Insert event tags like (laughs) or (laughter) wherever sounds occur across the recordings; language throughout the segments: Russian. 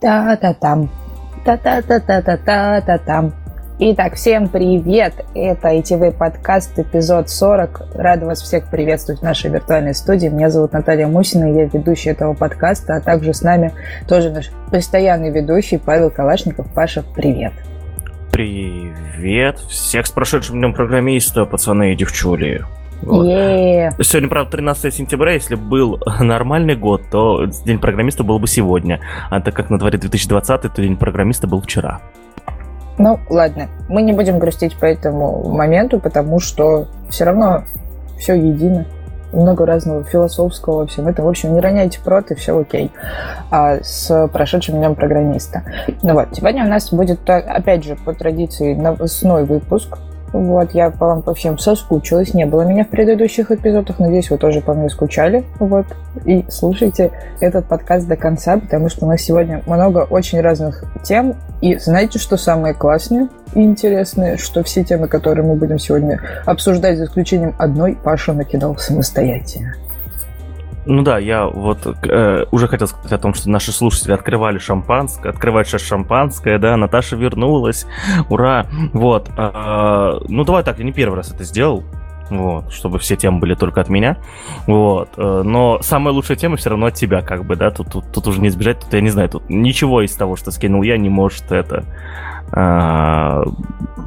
Та-та-там. Та-та-та-та-та-та-та-там. Итак, всем привет! Это ITV подкаст, эпизод 40. Рада вас всех приветствовать в нашей виртуальной студии. Меня зовут Наталья Мусина, я ведущая этого подкаста, а также с нами тоже наш постоянный ведущий Павел Калашников. Паша, привет! Привет! Всех с прошедшим днем программиста, пацаны и девчули. Вот. Yeah. Сегодня, правда, 13 сентября. Если был (laughs) нормальный год, то День программиста был бы сегодня. А так как на дворе 2020, то День программиста был вчера. Ну, ладно, мы не будем грустить по этому моменту, потому что все равно все едино. Много разного философского во всем этом. В общем, не роняйте прот, и все окей. А с прошедшим днем программиста. Ну вот, сегодня у нас будет, опять же, по традиции, новостной выпуск. Вот, я по вам по всем соскучилась. Не было меня в предыдущих эпизодах. Надеюсь, вы тоже по мне скучали. Вот. И слушайте этот подкаст до конца, потому что у нас сегодня много очень разных тем. И знаете, что самое классное и интересное? Что все темы, которые мы будем сегодня обсуждать, за исключением одной, Паша накидал самостоятельно. Ну да, я вот э, уже хотел сказать о том, что наши слушатели открывали шампанское, открывают сейчас шампанское, да, Наташа вернулась, ура, вот. Э, ну давай так, я не первый раз это сделал, вот, чтобы все темы были только от меня, вот, э, но самая лучшая тема все равно от тебя, как бы, да, тут, тут, тут уже не избежать, тут я не знаю, тут ничего из того, что скинул я, не может это э,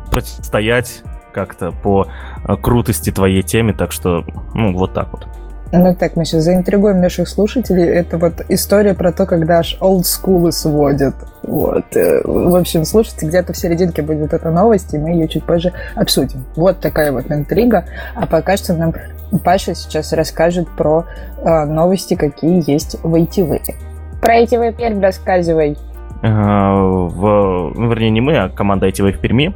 противостоять как-то по э, крутости твоей теме, так что, ну, вот так вот. Ну так, мы сейчас заинтригуем наших слушателей. Это вот история про то, когда аж олдскулы сводят. Вот. Э, в общем, слушайте, где-то в серединке будет эта новость, и мы ее чуть позже обсудим. Вот такая вот интрига. А пока что нам Паша сейчас расскажет про э, новости, какие есть в ITV. Про ITV Пермь рассказывай. В, ну, вернее, не мы, а команда ITV в Перми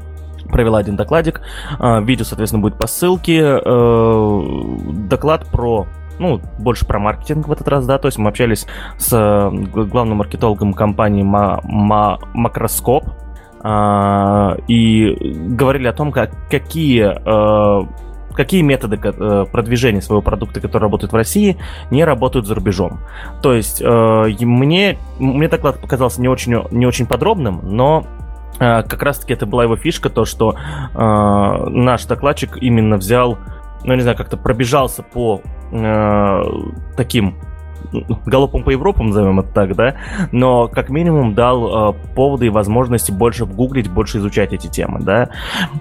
провела один докладик. Э, видео, соответственно, будет по ссылке. Доклад про ну, больше про маркетинг в этот раз, да, то есть мы общались с э, главным маркетологом компании Макроскоп, а, и говорили о том, как, какие э, какие методы э, продвижения своего продукта, которые работают в России, не работают за рубежом. То есть мне, мне доклад показался не очень, не очень подробным, но как раз-таки это была его фишка, то, что наш докладчик именно взял ну, не знаю, как-то пробежался по э, таким галопом по Европам, назовем это так, да, но как минимум дал э, поводы и возможности больше гуглить, больше изучать эти темы, да,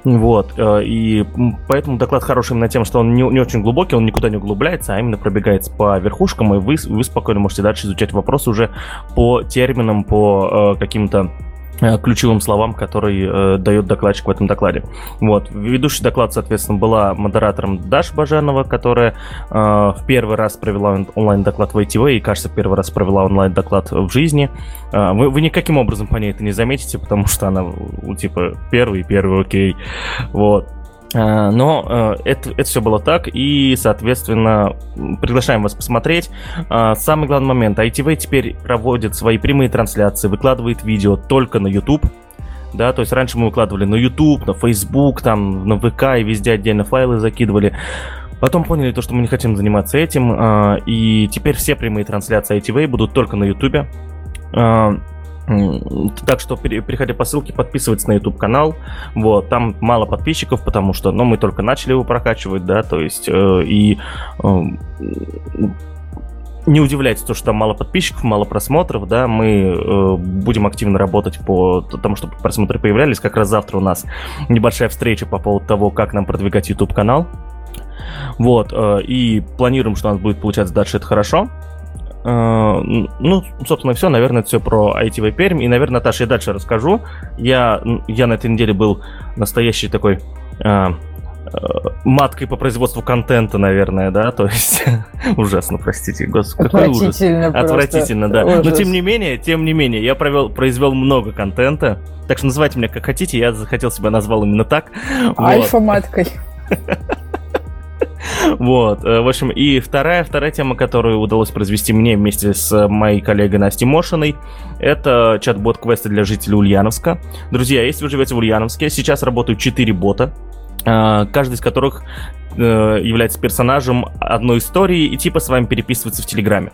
вот, э, и поэтому доклад хороший именно тем, что он не, не очень глубокий, он никуда не углубляется, а именно пробегается по верхушкам, и вы, вы спокойно можете дальше изучать вопрос уже по терминам, по э, каким-то ключевым словам, который э, дает докладчик в этом докладе. Вот. Ведущий доклад, соответственно, была модератором Даша Бажанова, которая э, в первый раз провела онлайн-доклад в ITV и, кажется, первый раз провела онлайн-доклад в жизни. Э, вы, вы никаким образом по ней это не заметите, потому что она, типа, первый, первый, окей. Вот. Э, но э, это, это все было так, и, соответственно, приглашаем вас посмотреть. Э, самый главный момент, ITV теперь проводит свои прямые трансляции, выкладывает видео только на YouTube. Да, то есть раньше мы выкладывали на YouTube, на Facebook, там, на ВК и везде отдельно файлы закидывали. Потом поняли то, что мы не хотим заниматься этим, и теперь все прямые трансляции ITV будут только на YouTube. Так что, переходя по ссылке, подписывайтесь на YouTube канал. Вот, там мало подписчиков, потому что, ну, мы только начали его прокачивать, да, то есть, э, и э, не удивляйтесь то, что там мало подписчиков, мало просмотров, да, мы э, будем активно работать по тому, чтобы просмотры появлялись. Как раз завтра у нас небольшая встреча по поводу того, как нам продвигать YouTube канал. Вот, э, и планируем, что у нас будет получаться дальше это хорошо. Э, ну, собственно, все. Наверное, это все про ITV Пермь. И, наверное, Наташа, я дальше расскажу. Я, я на этой неделе был настоящий такой э, э, маткой по производству контента, наверное, да, то есть (laughs) ужасно, простите, господи, какой ужас. Отвратительно, да. Ужас. Но тем не менее, тем не менее, я провел, произвел много контента, так что называйте меня как хотите, я захотел себя назвал именно так. Альфа-маткой. Вот, (laughs) э, в общем, и вторая, вторая тема, которую удалось произвести мне вместе с моей коллегой Настей Мошиной, это чат-бот квесты для жителей Ульяновска. Друзья, если вы живете в Ульяновске, сейчас работают 4 бота, каждый из которых является персонажем одной истории и типа с вами переписывается в Телеграме.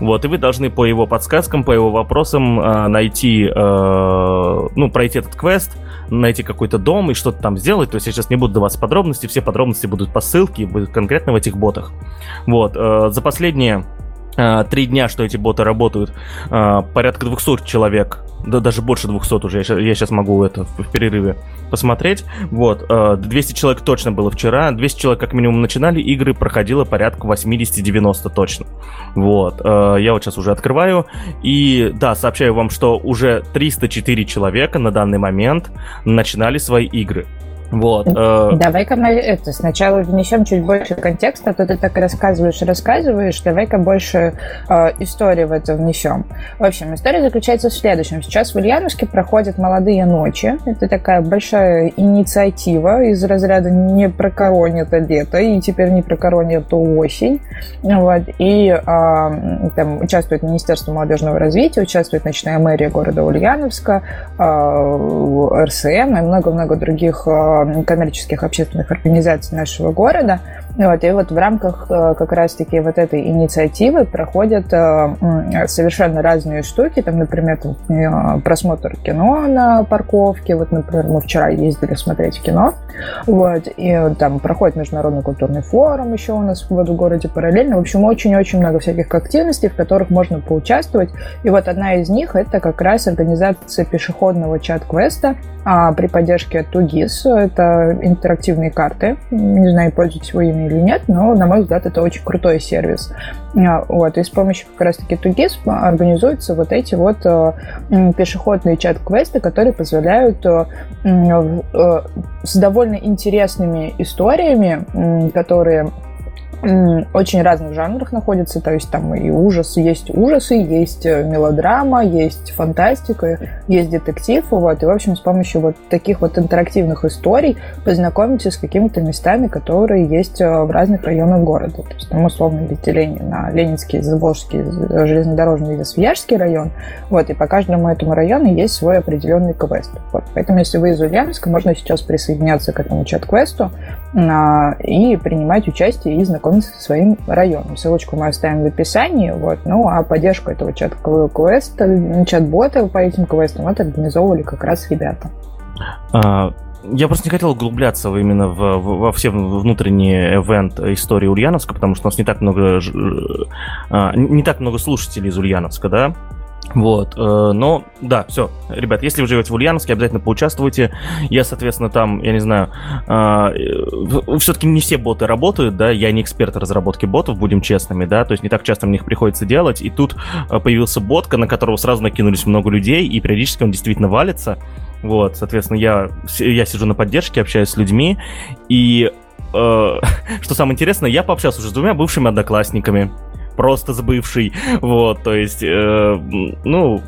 Вот, и вы должны по его подсказкам, по его вопросам э, найти, э, ну, пройти этот квест, найти какой-то дом и что-то там сделать. То есть я сейчас не буду давать подробности, все подробности будут по ссылке, будут конкретно в этих ботах. Вот, э, за последние э, три дня, что эти боты работают, э, порядка 200 человек да даже больше 200 уже, я, сейчас могу это в, перерыве посмотреть. Вот, 200 э, человек точно было вчера, 200 человек как минимум начинали игры, проходило порядка 80-90 точно. Вот, я вот сейчас уже открываю, и да, сообщаю вам, что уже 304 человека на данный момент начинали свои игры. Вот. Э... Давай-ка мы это сначала внесем чуть больше контекста, а то ты так рассказываешь, рассказываешь. Давай-ка больше э, истории в это внесем. В общем, история заключается в следующем. Сейчас в Ульяновске проходят молодые ночи. Это такая большая инициатива из разряда не прокоронит лето, и теперь не прокоронит осень. Вот. И э, там участвует Министерство молодежного развития, участвует ночная мэрия города Ульяновска, э, РСМ и много-много других э, коммерческих общественных организаций нашего города. Вот, и вот в рамках э, как раз-таки вот этой инициативы проходят э, совершенно разные штуки. Там, например, э, просмотр кино на парковке. Вот, например, мы вчера ездили смотреть кино. Вот, и там проходит международный культурный форум еще у нас в городе параллельно. В общем, очень-очень много всяких активностей, в которых можно поучаствовать. И вот одна из них это как раз организация пешеходного чат-квеста а, при поддержке Тугис. Это интерактивные карты. Не знаю, пользуетесь вы ими или нет, но, на мой взгляд, это очень крутой сервис. А, вот, и с помощью как раз-таки Тугис организуются вот эти вот э, пешеходные чат-квесты, которые позволяют э, э, с довольно интересными историями, которые очень разных жанрах находится, то есть там и ужас, есть ужасы, есть э, мелодрама, есть фантастика, есть детектив, вот, и, в общем, с помощью вот таких вот интерактивных историй познакомитесь с какими-то местами, которые есть э, в разных районах города, то есть там, условно, видите на Ленинский, Заволжский, железнодорожный или Свияжский район, вот, и по каждому этому району есть свой определенный квест, вот, поэтому, если вы из Ульяновска, можно сейчас присоединяться к этому чат-квесту а, и принимать участие и знакомиться со своим районом. Ссылочку мы оставим в описании. Вот. Ну, а поддержку этого чат-квеста, чат-бота по этим квестам это организовывали как раз ребята. А, я просто не хотел углубляться именно в, в, во все внутренние ивент истории Ульяновска, потому что у нас не так много а, не так много слушателей из Ульяновска, да? Вот, э, но да, все, ребят, если вы живете в Ульяновске, обязательно поучаствуйте. Я, соответственно, там, я не знаю, э, все-таки не все боты работают, да, я не эксперт разработки ботов, будем честными, да, то есть не так часто мне их приходится делать, и тут э, появился ботка, на которого сразу накинулись много людей, и периодически он действительно валится. Вот, соответственно, я, я сижу на поддержке, общаюсь с людьми, и (laughs) что самое интересное, я пообщался уже с двумя бывшими одноклассниками просто сбывший, вот, то есть, э, ну,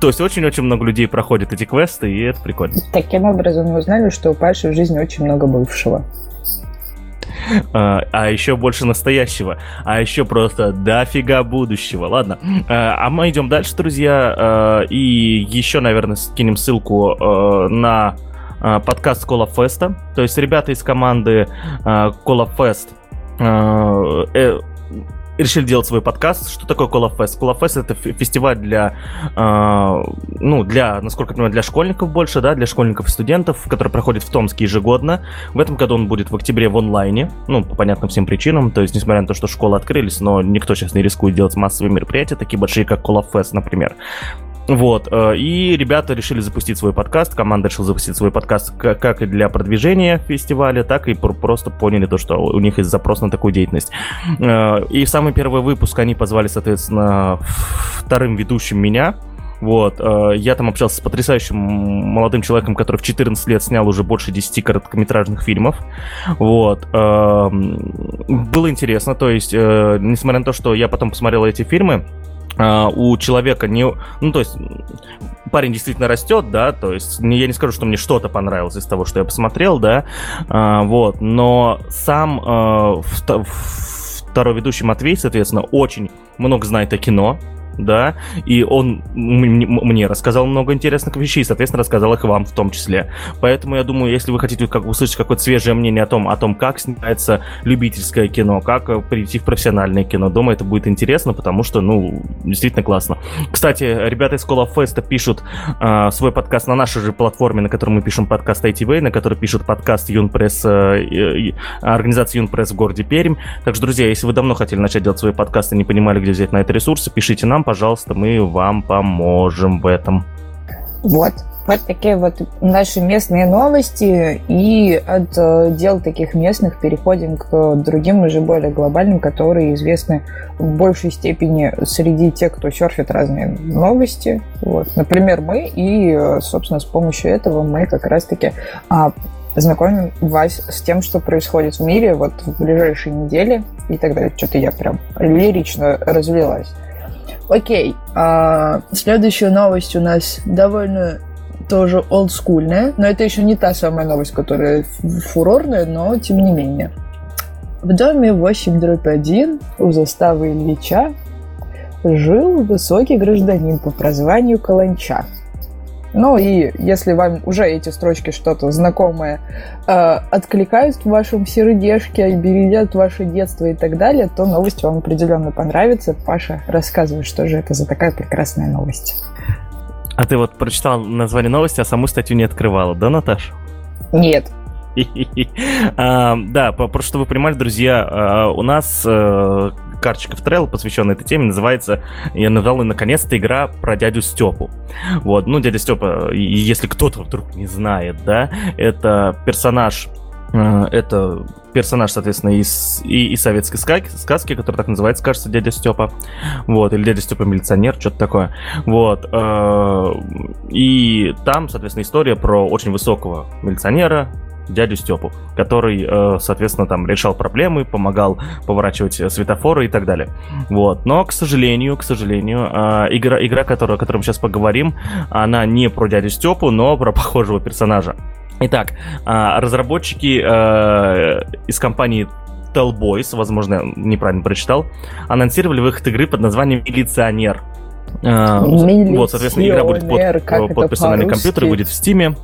то есть очень-очень много людей проходят эти квесты, и это прикольно. Таким образом мы узнали, что у Паши в жизни очень много бывшего. А, а еще больше настоящего, а еще просто дофига будущего. Ладно, а, а мы идем дальше, друзья, а, и еще, наверное, скинем ссылку а, на подкаст Кола Феста. То есть ребята из команды Кола Фест э, решили делать свой подкаст. Что такое Колофест? Колофест это фестиваль для, э, ну, для, насколько я понимаю, для школьников больше, да, для школьников и студентов, который проходит в Томске ежегодно. В этом году он будет в октябре в онлайне, ну, по понятным всем причинам. То есть, несмотря на то, что школы открылись, но никто сейчас не рискует делать массовые мероприятия, такие большие, как Колофест, например. Вот, э, и ребята решили запустить свой подкаст, команда решила запустить свой подкаст как и для продвижения фестиваля, так и просто поняли то, что у них есть запрос на такую деятельность. Э, и в самый первый выпуск они позвали, соответственно, вторым ведущим меня, вот, э, я там общался с потрясающим молодым человеком, который в 14 лет снял уже больше 10 короткометражных фильмов. Вот. Было интересно, то есть, несмотря на то, что я потом посмотрел эти фильмы, у человека не... Ну, то есть, парень действительно растет, да, то есть, не, я не скажу, что мне что-то понравилось из того, что я посмотрел, да, uh, вот, но сам uh, второй ведущий Матвей, соответственно, очень много знает о кино, да, и он мне рассказал много интересных вещей, соответственно, рассказал их вам в том числе. Поэтому я думаю, если вы хотите как услышать какое-то свежее мнение о том, о том, как снимается любительское кино, как э, перейти в профессиональное кино, думаю, это будет интересно, потому что, ну, действительно классно. Кстати, ребята из Call of Fest пишут э, свой подкаст на нашей же платформе, на которой мы пишем подкаст ITV, на которой пишут подкаст Юнпресс, э, э, организации Юнпресс в городе Пермь. Так что, друзья, если вы давно хотели начать делать свои подкасты, не понимали, где взять на это ресурсы, пишите нам, пожалуйста, мы вам поможем в этом. Вот. Вот такие вот наши местные новости. И от э, дел таких местных переходим к другим, уже более глобальным, которые известны в большей степени среди тех, кто серфит разные новости. Вот. Например, мы. И, собственно, с помощью этого мы как раз-таки а, знакомим вас с тем, что происходит в мире вот в ближайшие недели и так далее. Что-то я прям лирично развелась. Окей, а следующая новость у нас довольно тоже олдскульная, но это еще не та самая новость, которая фурорная, но тем не менее. В доме 8 дробь 1 у заставы Ильича жил высокий гражданин по прозванию Каланча – ну и если вам уже эти строчки что-то знакомое э, откликают в вашем сердечке, бередят ваше детство и так далее, то новость вам определенно понравится. Паша, рассказывай, что же это за такая прекрасная новость. А ты вот прочитал название новости, а саму статью не открывала, да, Наташа? Нет. (laughs) а, да, просто чтобы вы понимали, друзья, а, у нас э, карточка в Trello, посвященная этой теме, называется, я назвал ее наконец-то игра про дядю Степу. Вот, ну, дядя Степа, если кто-то вдруг не знает, да, это персонаж э, это персонаж, соответственно, из, и, из советской сказки, сказки, который так называется, кажется, дядя Степа. Вот, или дядя Степа милиционер, что-то такое. Вот. Э, и там, соответственно, история про очень высокого милиционера, дядю Степу, который, э, соответственно, там решал проблемы, помогал поворачивать светофоры и так далее. Вот. Но, к сожалению, к сожалению, э, игра, игра которая, о которой мы сейчас поговорим, она не про дядю Степу, но про похожего персонажа. Итак, э, разработчики из компании Telboys, возможно, неправильно прочитал, анонсировали выход игры под названием «Милиционер». Милиционер, вот, соответственно, игра будет под, под персональный компьютер и будет в Стиме.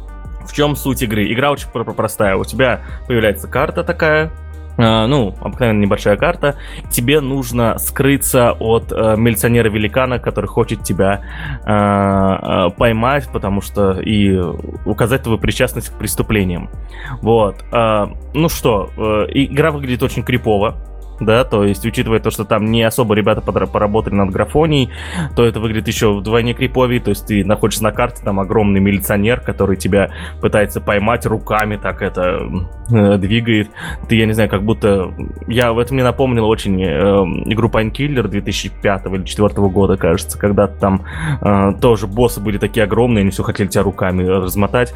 В чем суть игры? Игра очень простая. У тебя появляется карта такая, Uh, ну, обыкновенно небольшая карта, тебе нужно скрыться от uh, милиционера-великана, который хочет тебя uh, поймать, потому что и указать твою причастность к преступлениям. Вот. Ну что, игра выглядит очень крипово да, то есть, учитывая то, что там не особо ребята поработали над графонией, то это выглядит еще вдвойне криповее, то есть ты находишься на карте, там огромный милиционер, который тебя пытается поймать руками, так это э, двигает, ты, я не знаю, как будто, я в этом мне напомнил очень э, игру Painkiller 2005 или 2004 года, кажется, когда там э, тоже боссы были такие огромные, они все хотели тебя руками размотать,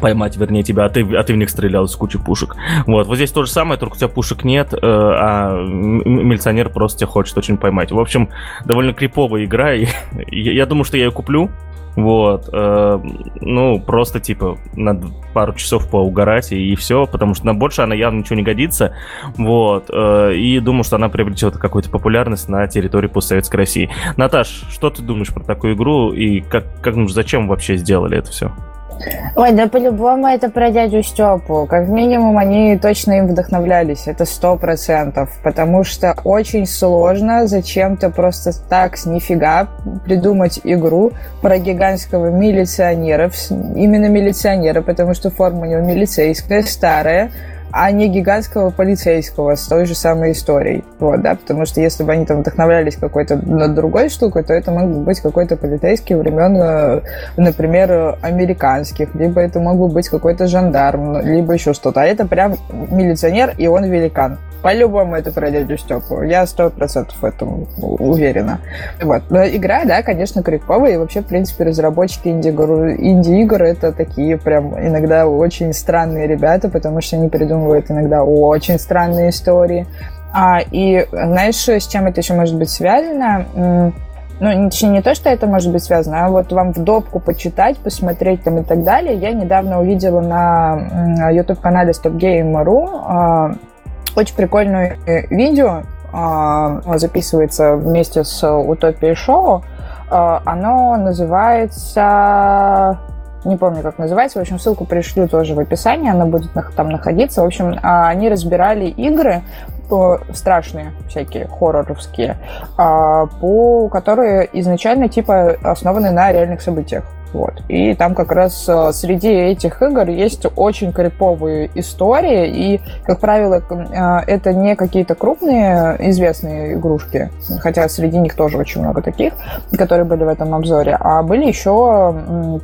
поймать, вернее, тебя, а ты, а ты в них стрелял из кучи пушек. Вот, вот здесь то же самое, только у тебя пушек нет, э, а милиционер просто тебя хочет очень поймать. В общем, довольно криповая игра, и (laughs) я, я думаю, что я ее куплю, вот, э, ну, просто, типа, на пару часов поугарать и, и все, потому что на больше она явно ничего не годится, вот, э, и думаю, что она приобретет какую-то популярность на территории постсоветской России. Наташ, что ты думаешь про такую игру и как, как ну, зачем вообще сделали это все? Ой, да по-любому это про дядю Степу. Как минимум они точно им вдохновлялись, это сто процентов. Потому что очень сложно зачем-то просто так с нифига придумать игру про гигантского милиционера, именно милиционера, потому что форма у него милицейская, старая, а не гигантского полицейского с той же самой историей. Вот, да, потому что если бы они там вдохновлялись какой-то другой штукой, то это мог бы быть какой-то полицейский времен, э, например, американских, либо это мог бы быть какой-то жандарм, либо еще что-то. А это прям милиционер, и он великан. По-любому это про дядю Степу. Я сто процентов в этом уверена. Вот. Но игра, да, конечно, криповая. И вообще, в принципе, разработчики инди-игр, инди-игр это такие прям иногда очень странные ребята, потому что они придумывают иногда очень странные истории. А, и знаешь, с чем это еще может быть связано? ну, точнее, не то, что это может быть связано, а вот вам в допку почитать, посмотреть там и так далее. Я недавно увидела на YouTube-канале StopGame.ru очень прикольное э, видео записывается вместе с Утопией Шоу. Оно называется не помню, как называется. В общем, ссылку пришлю тоже в описании, она будет там находиться. В общем, а, они разбирали игры страшные всякие хорроровские, а, по которые изначально типа основаны на реальных событиях. Вот. И там как раз э, среди этих игр есть очень криповые истории, и, как правило, э, это не какие-то крупные известные игрушки, хотя среди них тоже очень много таких, которые были в этом обзоре, а были еще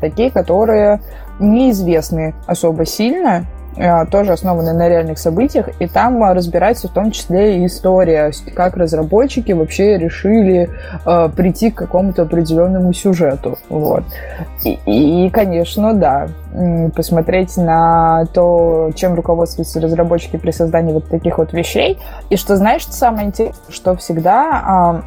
такие, которые неизвестны особо сильно, тоже основаны на реальных событиях, и там э, разбирается в том числе и история, как разработчики вообще решили э, прийти к какому-то определенному сюжету. Вот. И, и, конечно, да, посмотреть на то, чем руководствуются разработчики при создании вот таких вот вещей. И что, знаешь, самое интересное, что всегда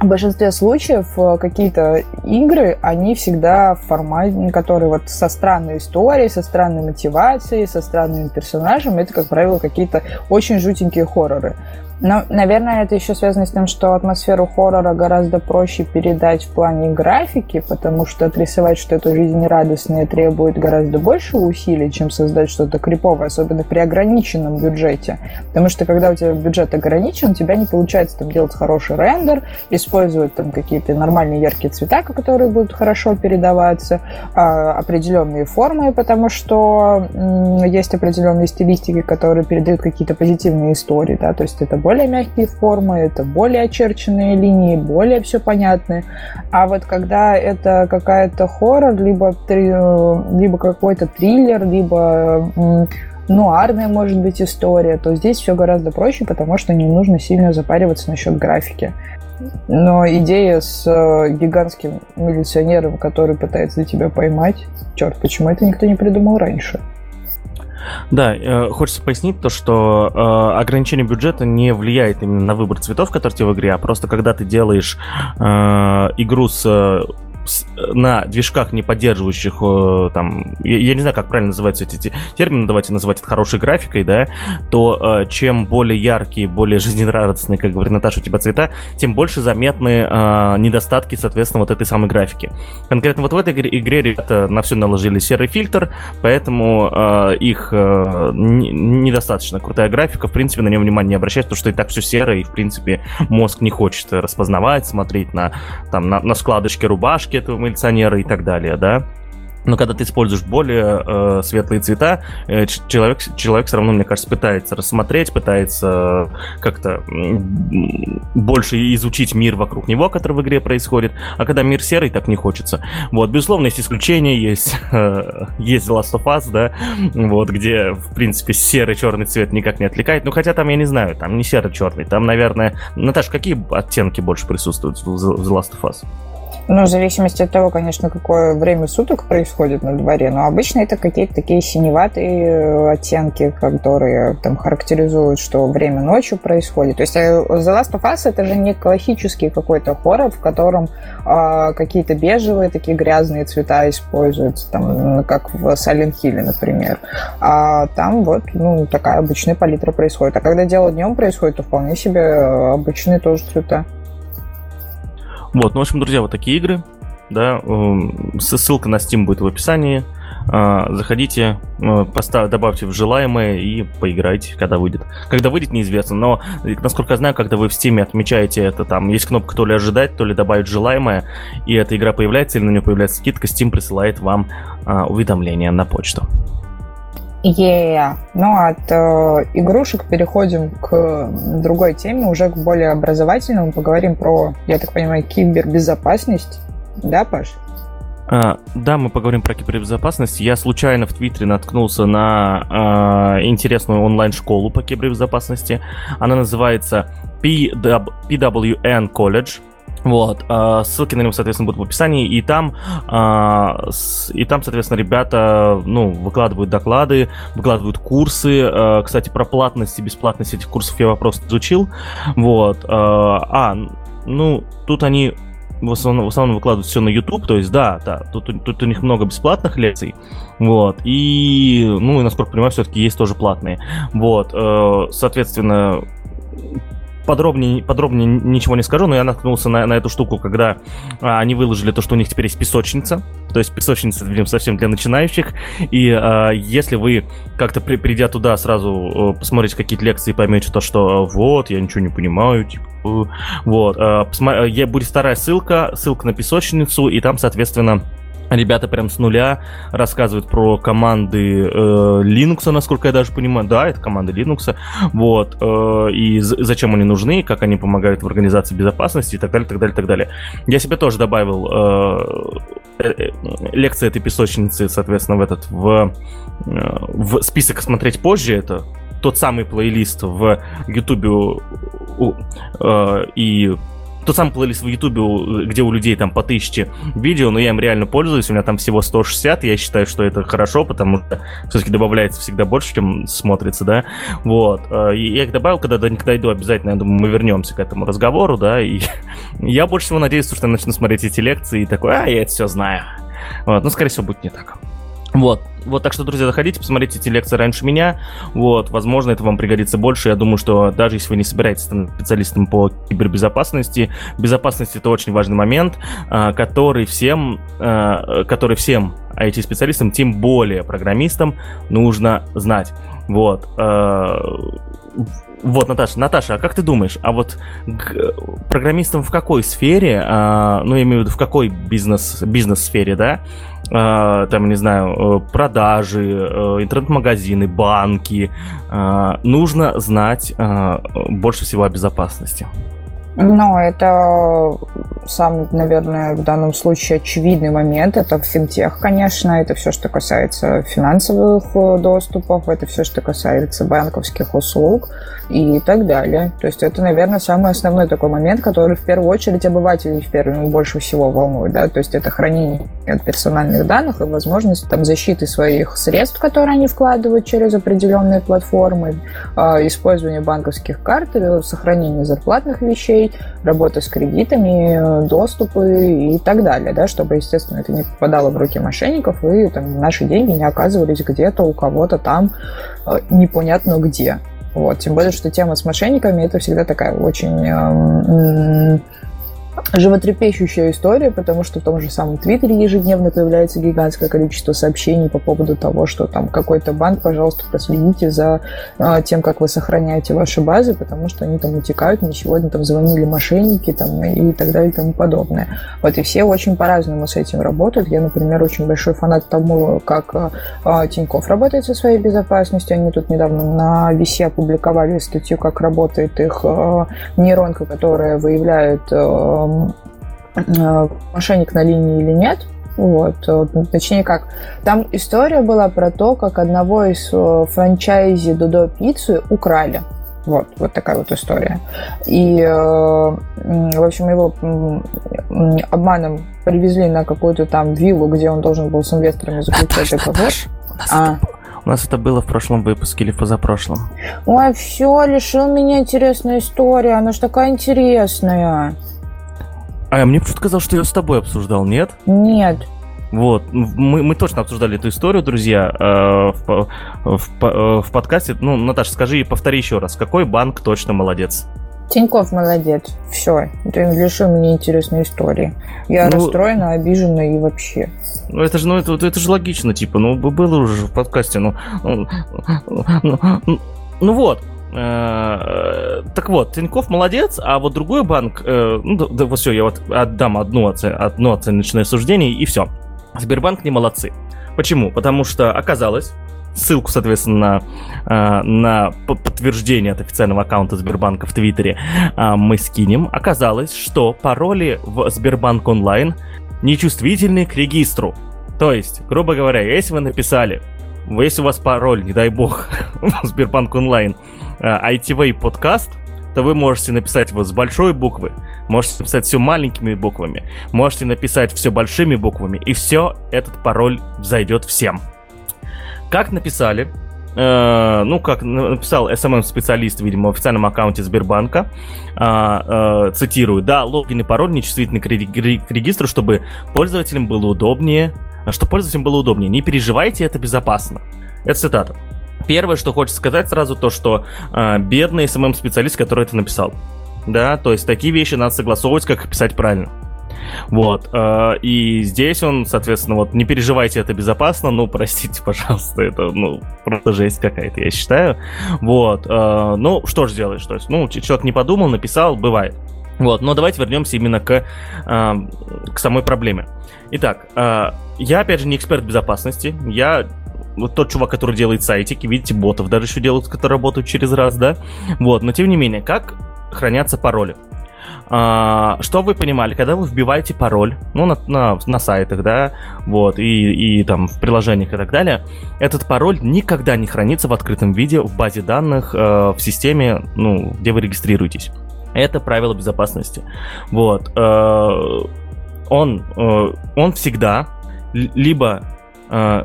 в большинстве случаев э, какие-то игры, они всегда в формате, которые вот со странной историей, со странной мотивацией, со странными персонажами, это, как правило, какие-то очень жутенькие хорроры. Но, наверное, это еще связано с тем, что атмосферу хоррора гораздо проще передать в плане графики, потому что отрисовать что-то жизнерадостное требует гораздо больше усилий, чем создать что-то криповое, особенно при ограниченном бюджете. Потому что когда у тебя бюджет ограничен, у тебя не получается там делать хороший рендер, использовать там какие-то нормальные яркие цвета, которые будут хорошо передаваться, а, определенные формы, потому что есть определенные стилистики, которые передают какие-то позитивные истории, да, то есть это более мягкие формы, это более очерченные линии, более все понятно. А вот когда это какая-то хоррор, либо, либо какой-то триллер, либо нуарная, может быть, история, то здесь все гораздо проще, потому что не нужно сильно запариваться насчет графики. Но идея с э, гигантским милиционером, который пытается тебя поймать, черт, почему это никто не придумал раньше? Да, э, хочется пояснить то, что э, ограничение бюджета не влияет именно на выбор цветов, которые тебе в игре, а просто когда ты делаешь э, игру с на движках, не поддерживающих э, там, я, я не знаю, как правильно называются эти термины, давайте называть это хорошей графикой, да, то э, чем более яркие, более жизнерадостные, как говорит Наташа, у тебя цвета, тем больше заметны э, недостатки, соответственно, вот этой самой графики. Конкретно вот в этой игре, игре ребята на все наложили серый фильтр, поэтому э, их э, не, недостаточно крутая графика, в принципе, на нее внимание не обращать, потому что и так все серое, и, в принципе, мозг не хочет распознавать, смотреть на, там, на, на складочки рубашки, этого милиционера и так далее, да. Но когда ты используешь более э, светлые цвета, э, человек, человек все равно, мне кажется, пытается рассмотреть, пытается как-то больше изучить мир вокруг него, который в игре происходит. А когда мир серый, так не хочется. Вот, безусловно, есть исключения, есть, (laughs) э, есть Last of Us, да, вот, где, в принципе, серый-черный цвет никак не отвлекает. Ну, хотя там, я не знаю, там не серый-черный, там, наверное... Наташа, какие оттенки больше присутствуют в The Last of Us? Ну, в зависимости от того, конечно, какое время суток происходит на дворе, но обычно это какие-то такие синеватые э, оттенки, которые там характеризуют, что время ночью происходит. То есть э, The Last of Us это же не классический какой-то хоррор, в котором э, какие-то бежевые такие грязные цвета используются, там, как в Silent Hill, например. А там вот, ну, такая обычная палитра происходит. А когда дело днем происходит, то вполне себе э, обычные тоже цвета. Вот, ну, в общем, друзья, вот такие игры, да, эм, ссылка на Steam будет в описании. А, заходите, э, поставь, добавьте в желаемое и поиграйте, когда выйдет. Когда выйдет, неизвестно, но, насколько я знаю, когда вы в Steam отмечаете это, там есть кнопка то ли ожидать, то ли добавить желаемое, и эта игра появляется, или на нее появляется скидка, Steam присылает вам а, уведомление на почту. Yeah. Ну, от э, игрушек переходим к другой теме, уже к более образовательному. Поговорим про, я так понимаю, кибербезопасность. Да, Паш? А, да, мы поговорим про кибербезопасность. Я случайно в Твиттере наткнулся на а, интересную онлайн-школу по кибербезопасности. Она называется PWN College. Вот, э, ссылки на него, соответственно, будут в описании, и там, с, и там, соответственно, ребята, ну, выкладывают доклады, выкладывают курсы. Э, кстати, про платность и бесплатность этих курсов я вопрос изучил. Вот, а, ну, тут они в основном, в основном выкладывают все на YouTube, то есть, да, да, тут, тут у них много бесплатных лекций, вот, и, ну, и, насколько понимаю, все-таки есть тоже платные, вот, э, соответственно, подробнее, подробнее ничего не скажу, но я наткнулся на, на эту штуку, когда а, они выложили то, что у них теперь есть песочница. То есть песочница видимо, совсем для начинающих. И а, если вы как-то при, придя туда сразу э, посмотрите какие-то лекции и поймете то, что вот, я ничего не понимаю, типа, э, вот. А, посмотри, будет вторая ссылка, ссылка на песочницу, и там, соответственно, Ребята прям с нуля рассказывают про команды э, Linux, насколько я даже понимаю. Да, это команды Linux. Вот. Э, и зачем они нужны, как они помогают в организации безопасности и так далее, так далее, так далее. Я себе тоже добавил э, э, э лекции этой песочницы, соответственно, в этот в, э, в список смотреть позже. Это тот самый плейлист в YouTube э, и тот самый плейлист в Ютубе, где у людей там по тысяче видео, но я им реально пользуюсь, у меня там всего 160, я считаю, что это хорошо, потому что все-таки добавляется всегда больше, чем смотрится, да, вот, э, и я их добавил, когда дойду обязательно, я думаю, мы вернемся к этому разговору, да, и (laughs) я больше всего надеюсь, что я начну смотреть эти лекции и такой, а, я это все знаю, вот, но, скорее всего, будет не так. Вот. Вот, так что, друзья, заходите, посмотрите эти лекции раньше меня. Вот, возможно, это вам пригодится больше. Я думаю, что даже если вы не собираетесь стать специалистом по кибербезопасности, безопасность это очень важный момент, а, который всем, а, который всем IT-специалистам, тем более программистам, нужно знать. Вот. А, вот, Наташа, Наташа, а как ты думаешь, а вот программистам в какой сфере, ну, я имею в виду, в какой бизнес, бизнес-сфере, да, там, не знаю, э, продажи, э, интернет-магазины, банки. Э, нужно знать э, больше всего о безопасности. Ну, это самый, наверное, в данном случае очевидный момент. Это финтех, конечно. Это все, что касается финансовых э, доступов. Это все, что касается банковских услуг и так далее. То есть это, наверное, самый основной такой момент, который в первую очередь обывателей в первую больше всего волнует. Да? То есть это хранение персональных данных и возможность там, защиты своих средств, которые они вкладывают через определенные платформы, а, использование банковских карт, э, сохранение зарплатных вещей, работа с кредитами, доступы и так далее, да, чтобы, естественно, это не попадало в руки мошенников и там, наши деньги не оказывались где-то у кого-то там э, непонятно где. Вот. Тем более, что тема с мошенниками это всегда такая очень э, животрепещущая история, потому что в том же самом Твиттере ежедневно появляется гигантское количество сообщений по поводу того, что там какой-то банк, пожалуйста, проследите за а, тем, как вы сохраняете ваши базы, потому что они там утекают, мне сегодня там звонили мошенники там, и так далее и тому подобное. Вот и все очень по-разному с этим работают. Я, например, очень большой фанат тому, как а, Тиньков работает со своей безопасностью. Они тут недавно на VC опубликовали статью, как работает их а, нейронка, которая выявляет а, Э, мошенник на линии или нет. Вот, э, точнее как, там история была про то, как одного из э, франчайзи Додо Пиццы украли. Вот, вот такая вот история. И, в общем, его обманом привезли на какую-то там виллу, где он должен был с инвесторами заключать договор. А. У нас это было в прошлом выпуске или в позапрошлом. Ой, все, лишил меня интересная история. Она ж такая интересная. А мне почему-то казалось, что я с тобой обсуждал, нет? Нет. Вот, мы, мы точно обсуждали эту историю, друзья, э, в, в, э, в подкасте. Ну, Наташа, скажи и повтори еще раз, какой банк точно молодец? Тиньков молодец. Все. Ты лишил меня интересной истории. Я ну, расстроена, обижена и вообще. Ну это же, ну это, это же логично, типа, ну было уже в подкасте, ну, ну, ну, ну, ну вот. Э, так вот, Тиньков молодец, а вот другой банк, э, ну да, вот все, я вот отдам одну, оце, одно оценочное суждение и все. Сбербанк не молодцы. Почему? Потому что оказалось, ссылку, соответственно, на, э, на подтверждение от официального аккаунта Сбербанка в Твиттере мы скинем. Оказалось, что пароли в Сбербанк онлайн нечувствительны к регистру. То есть, грубо говоря, если вы написали, если у вас пароль, не дай бог, (laughs) Сбербанк онлайн, ITV э, подкаст, то вы можете написать его с большой буквы, можете написать все маленькими буквами, можете написать все большими буквами, и все, этот пароль зайдет всем. Как написали, э, ну, как написал SMM-специалист, видимо, в официальном аккаунте Сбербанка, э, э, цитирую, да, логин и пароль нечувствительны к, к регистру, чтобы пользователям было удобнее, чтобы пользователям было удобнее. Не переживайте, это безопасно. Это цитата. Первое, что хочется сказать сразу, то, что э, бедный SMM-специалист, который это написал. да, то есть такие вещи надо согласовывать, как писать правильно. Вот. Э, и здесь он, соответственно, вот не переживайте, это безопасно, ну, простите, (laughs) пожалуйста, это, ну, просто жесть какая-то, я считаю. Вот. Э, ну, что же делаешь? То есть, ну, человек не подумал, написал, бывает. Вот, но давайте вернемся именно к, э, к самой проблеме. Итак, я, опять же, не эксперт безопасности, я вот тот чувак, который делает сайтики, видите, ботов даже еще делают, которые работают через раз, да? Вот, но тем не менее, как хранятся пароли? А, что вы понимали, когда вы вбиваете пароль, ну, на, на, на сайтах, да, вот, и, и там в приложениях и так далее, этот пароль никогда не хранится в открытом виде в базе данных э, в системе, ну, где вы регистрируетесь. Это правило безопасности. Вот. Э, он, э, он всегда либо э,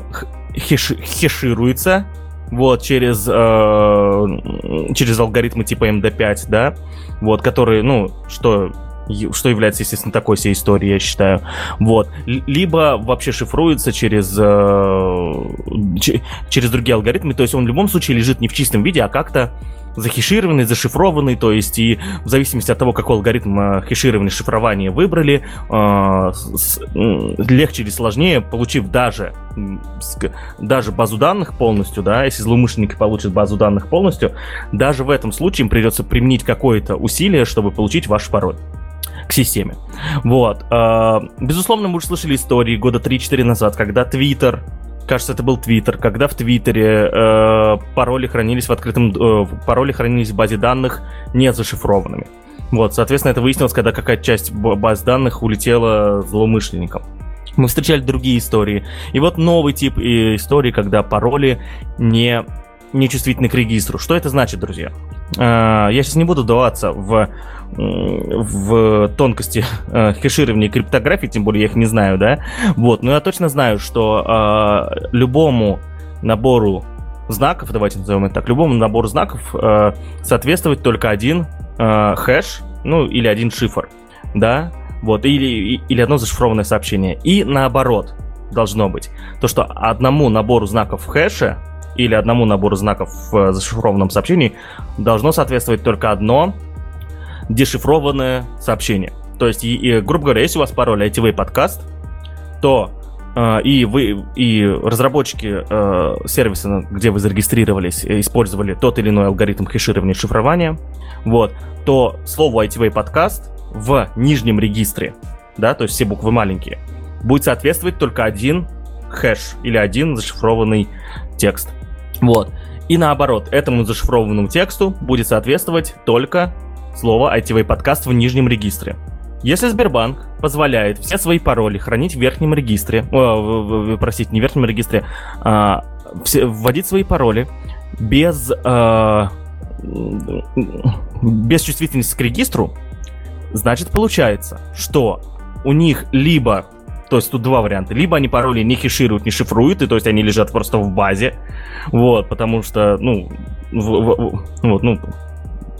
хеш, хешируется, вот, через, через алгоритмы типа MD5, да, вот, которые, ну, что что является, естественно, такой всей историей, я считаю. Вот. Либо вообще шифруется через, через другие алгоритмы, то есть он в любом случае лежит не в чистом виде, а как-то захешированный, зашифрованный, то есть и в зависимости от того, какой алгоритм э, хеширования шифрования выбрали, э, легче или сложнее, получив даже, даже базу данных полностью, да, если злоумышленники получат базу данных полностью, даже в этом случае им придется применить какое-то усилие, чтобы получить ваш пароль к системе. Вот. Э, безусловно, мы уже слышали истории года 3-4 назад, когда Twitter кажется, это был Твиттер, когда в Твиттере э, пароли хранились в открытом, э, пароли хранились в базе данных не зашифрованными. Вот, соответственно, это выяснилось, когда какая-то часть баз данных улетела злоумышленникам. Мы встречали другие истории. И вот новый тип э, истории, когда пароли не, не чувствительны к регистру. Что это значит, друзья? Э, я сейчас не буду вдаваться в в тонкости э, хеширования и криптографии, тем более я их не знаю, да, вот, но я точно знаю, что э, любому набору знаков, давайте назовем это так, любому набору знаков э, соответствует только один э, хэш, ну, или один шифр, да, вот, или, или одно зашифрованное сообщение. И наоборот должно быть. То, что одному набору знаков в хэше или одному набору знаков в зашифрованном сообщении должно соответствовать только одно дешифрованное сообщение. То есть, и, и, грубо говоря, если у вас пароль ITV подкаст, то э, и вы и разработчики э, сервиса, где вы зарегистрировались, э, использовали тот или иной алгоритм хеширования и шифрования, вот, то слово ITV подкаст в нижнем регистре, да, то есть все буквы маленькие, будет соответствовать только один хэш или один зашифрованный текст. Вот. И наоборот, этому зашифрованному тексту будет соответствовать только слово ITV подкаст в нижнем регистре. Если Сбербанк позволяет все свои пароли хранить в верхнем регистре, о, простите, не в верхнем регистре, а, все, вводить свои пароли без, а, без чувствительности к регистру, значит получается, что у них либо то есть тут два варианта. Либо они пароли не хешируют, не шифруют, и то есть они лежат просто в базе. Вот, потому что, ну, в, в, вот, ну,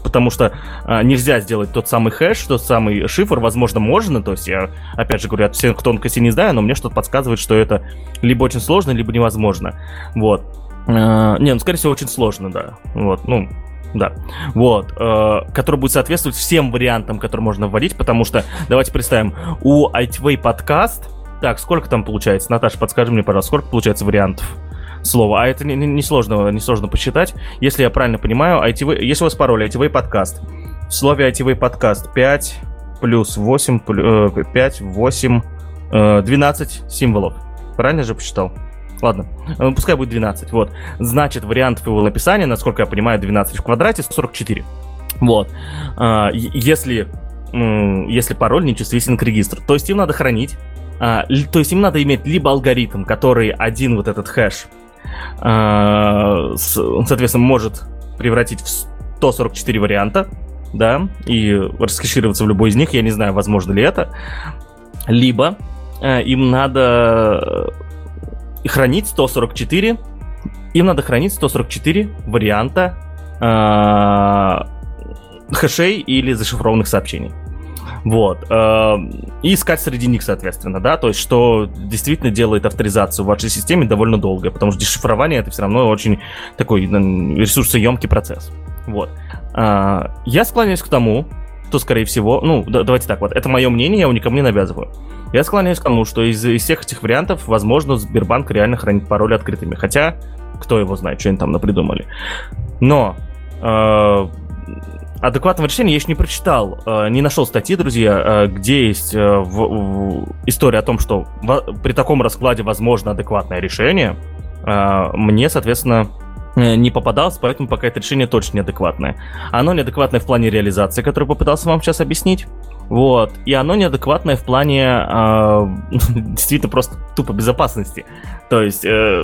потому что а, нельзя сделать тот самый хэш, тот самый шифр, возможно, можно, то есть я, опять же говорю, от всех тонкостей не знаю, но мне что-то подсказывает, что это либо очень сложно, либо невозможно, вот. А, не, ну, скорее всего, очень сложно, да, вот, ну, да, вот, э, который будет соответствовать всем вариантам, которые можно вводить, потому что, давайте представим, у ITV подкаст, так, сколько там получается? Наташа, подскажи мне, пожалуйста, сколько получается вариантов? Слово, а это не, не, не, сложно, не сложно посчитать. Если я правильно понимаю, ITV, если у вас пароль ITV подкаст, в слове ITV подкаст 5 плюс 8, 5, 8, 12 символов. Правильно же посчитал? Ладно, э, пускай будет 12. Вот. Значит, вариантов его написания, насколько я понимаю, 12 в квадрате 144. Вот. А, если, если пароль не чувствителен к регистру. То есть им надо хранить. А, то есть им надо иметь либо алгоритм, который один вот этот хэш он, соответственно, может превратить в 144 варианта, да, и раскешироваться в любой из них, я не знаю, возможно ли это. Либо э, им надо хранить 144, им надо хранить 144 варианта э, хэшей или зашифрованных сообщений. Вот. Эм, и искать среди них, соответственно, да, то есть, что действительно делает авторизацию в вашей системе довольно долго, потому что дешифрование это все равно очень такой ресурсоемкий процесс. Вот. Э, я склоняюсь к тому, то, скорее всего, ну, да, давайте так вот, это мое мнение, я его никому не навязываю. Я склоняюсь к тому, что из, из всех этих вариантов, возможно, Сбербанк реально хранит пароли открытыми. Хотя, кто его знает, что они там напридумали. Но э, адекватного решения я еще не прочитал, э, не нашел статьи, друзья, э, где есть э, в, в, история о том, что в, при таком раскладе возможно адекватное решение. Мне, соответственно, не попадалось, поэтому пока это решение точно неадекватное. Оно неадекватное в плане реализации, которую попытался вам сейчас объяснить. Вот. И оно неадекватное в плане э, (laughs) действительно просто тупо безопасности. То есть, э,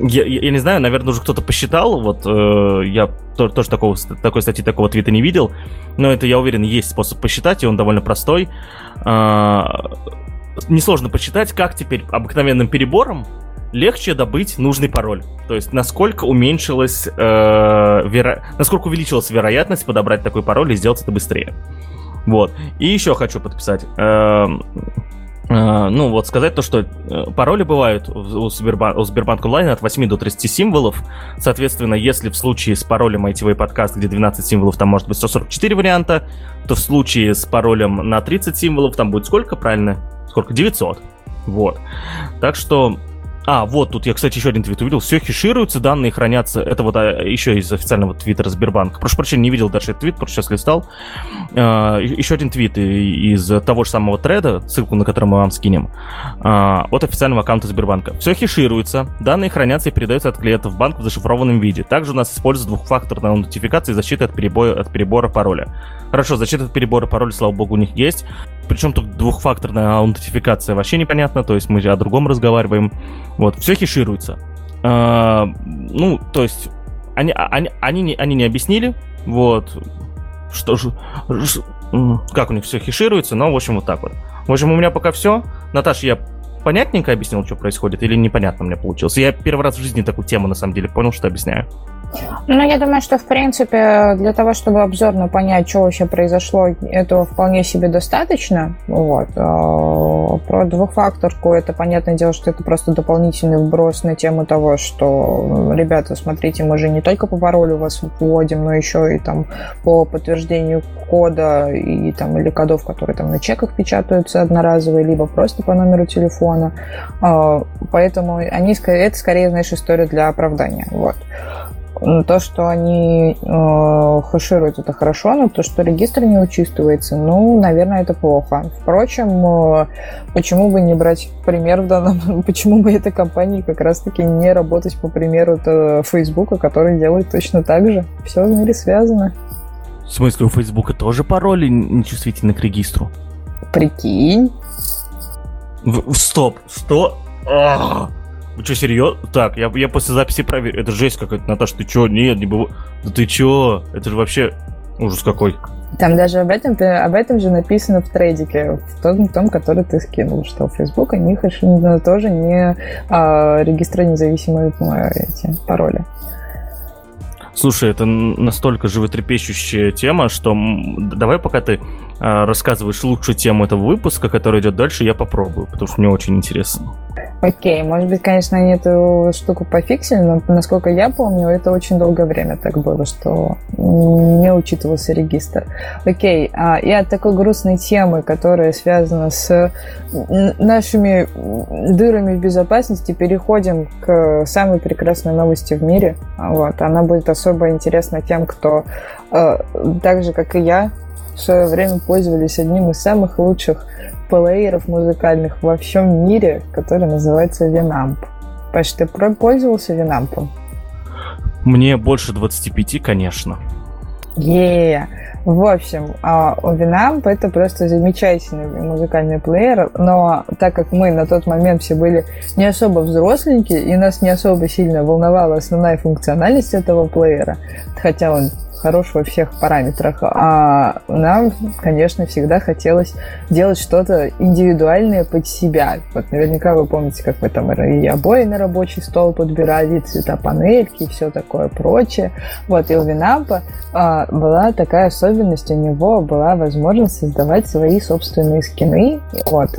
я, я не знаю, наверное, уже кто-то посчитал, вот э, я тоже, такого, такой статьи, такого твита не видел, но это, я уверен, есть способ посчитать, и он довольно простой. Э, несложно посчитать, как теперь обыкновенным перебором легче добыть нужный пароль. То есть, насколько уменьшилась, э, веро... насколько увеличилась вероятность подобрать такой пароль и сделать это быстрее. Вот. И еще хочу подписать. Эм, э, ну, вот сказать то, что э, пароли бывают у, Сбербан- у Сбербанк онлайн от 8 до 30 символов. Соответственно, если в случае с паролем ITV подкаст, где 12 символов, там может быть 144 варианта, то в случае с паролем на 30 символов там будет сколько, правильно? Сколько? 900. Вот. Так что а, вот, тут я, кстати, еще один твит увидел. Все хешируется, данные хранятся. Это вот а, еще из официального твиттера Сбербанка. Прошу прощения, не видел даже этот твит, просто сейчас листал. А, еще один твит из того же самого треда, ссылку на который мы вам скинем, а, от официального аккаунта Сбербанка. Все хешируется, данные хранятся и передаются от клиентов в банк в зашифрованном виде. Также у нас используется двухфакторная аутентификация и защита от, перебоя, от перебора пароля. Хорошо, защита от перебора пароля, слава богу, у них есть. Причем тут двухфакторная аутентификация вообще непонятно, то есть мы о другом разговариваем. Вот, все хешируется. А, ну, то есть, они, а, они, они, не, они не объяснили, вот, что же, как у них все хешируется, но, в общем, вот так вот. В общем, у меня пока все. Наташа, я понятненько объяснил, что происходит, или непонятно мне получилось? Я первый раз в жизни такую тему, на самом деле, понял, что объясняю. Ну, я думаю, что, в принципе, для того, чтобы обзорно понять, что вообще произошло, этого вполне себе достаточно. Вот. А, про двухфакторку это, понятное дело, что это просто дополнительный вброс на тему того, что, ребята, смотрите, мы же не только по паролю вас вводим, но еще и там по подтверждению кода и там или кодов, которые там на чеках печатаются одноразовые, либо просто по номеру телефона. А, поэтому они, это скорее, знаешь, история для оправдания. Вот. То, что они э, хэшируют, это хорошо, но то, что регистр не учитывается, ну, наверное, это плохо. Впрочем, э, почему бы не брать пример в данном, (laughs) почему бы этой компании как раз-таки не работать по примеру Фейсбука, который делает точно так же. Все в мире связано. В смысле, у Фейсбука тоже пароли нечувствительны к регистру? Прикинь. В, стоп, что? Вы что, серьезно? Так, я, я после записи проверю. Это жесть какая-то, Наташа, ты чё? Нет, не было. Да ты чё? Это же вообще ужас какой. Там даже об этом, об этом же написано в трейдике, в том, в том который ты скинул, что Facebook, у них тоже не а, регистра независимые эти пароли. Слушай, это настолько животрепещущая тема, что давай пока ты а, рассказываешь лучшую тему этого выпуска, который идет дальше, я попробую, потому что мне очень интересно. Окей, может быть, конечно, они эту штуку пофиксили, но, насколько я помню, это очень долгое время так было, что не учитывался регистр. Окей, а, и от такой грустной темы, которая связана с нашими дырами в безопасности, переходим к самой прекрасной новости в мире. Вот, она будет особо интересна тем, кто э, так же, как и я, в свое время пользовались одним из самых лучших плееров музыкальных во всем мире, который называется Winamp. Паш, ты пользовался Winamp? Мне больше 25, конечно. Yeah. В общем, а, Winamp это просто замечательный музыкальный плеер, но так как мы на тот момент все были не особо взросленькие, и нас не особо сильно волновала основная функциональность этого плеера, хотя он хорош во всех параметрах. А нам, конечно, всегда хотелось делать что-то индивидуальное под себя. Вот наверняка вы помните, как вы там и обои на рабочий стол подбирали, цвета панельки и все такое прочее. Вот, и у Винампа а, была такая особенность, у него была возможность создавать свои собственные скины, вот,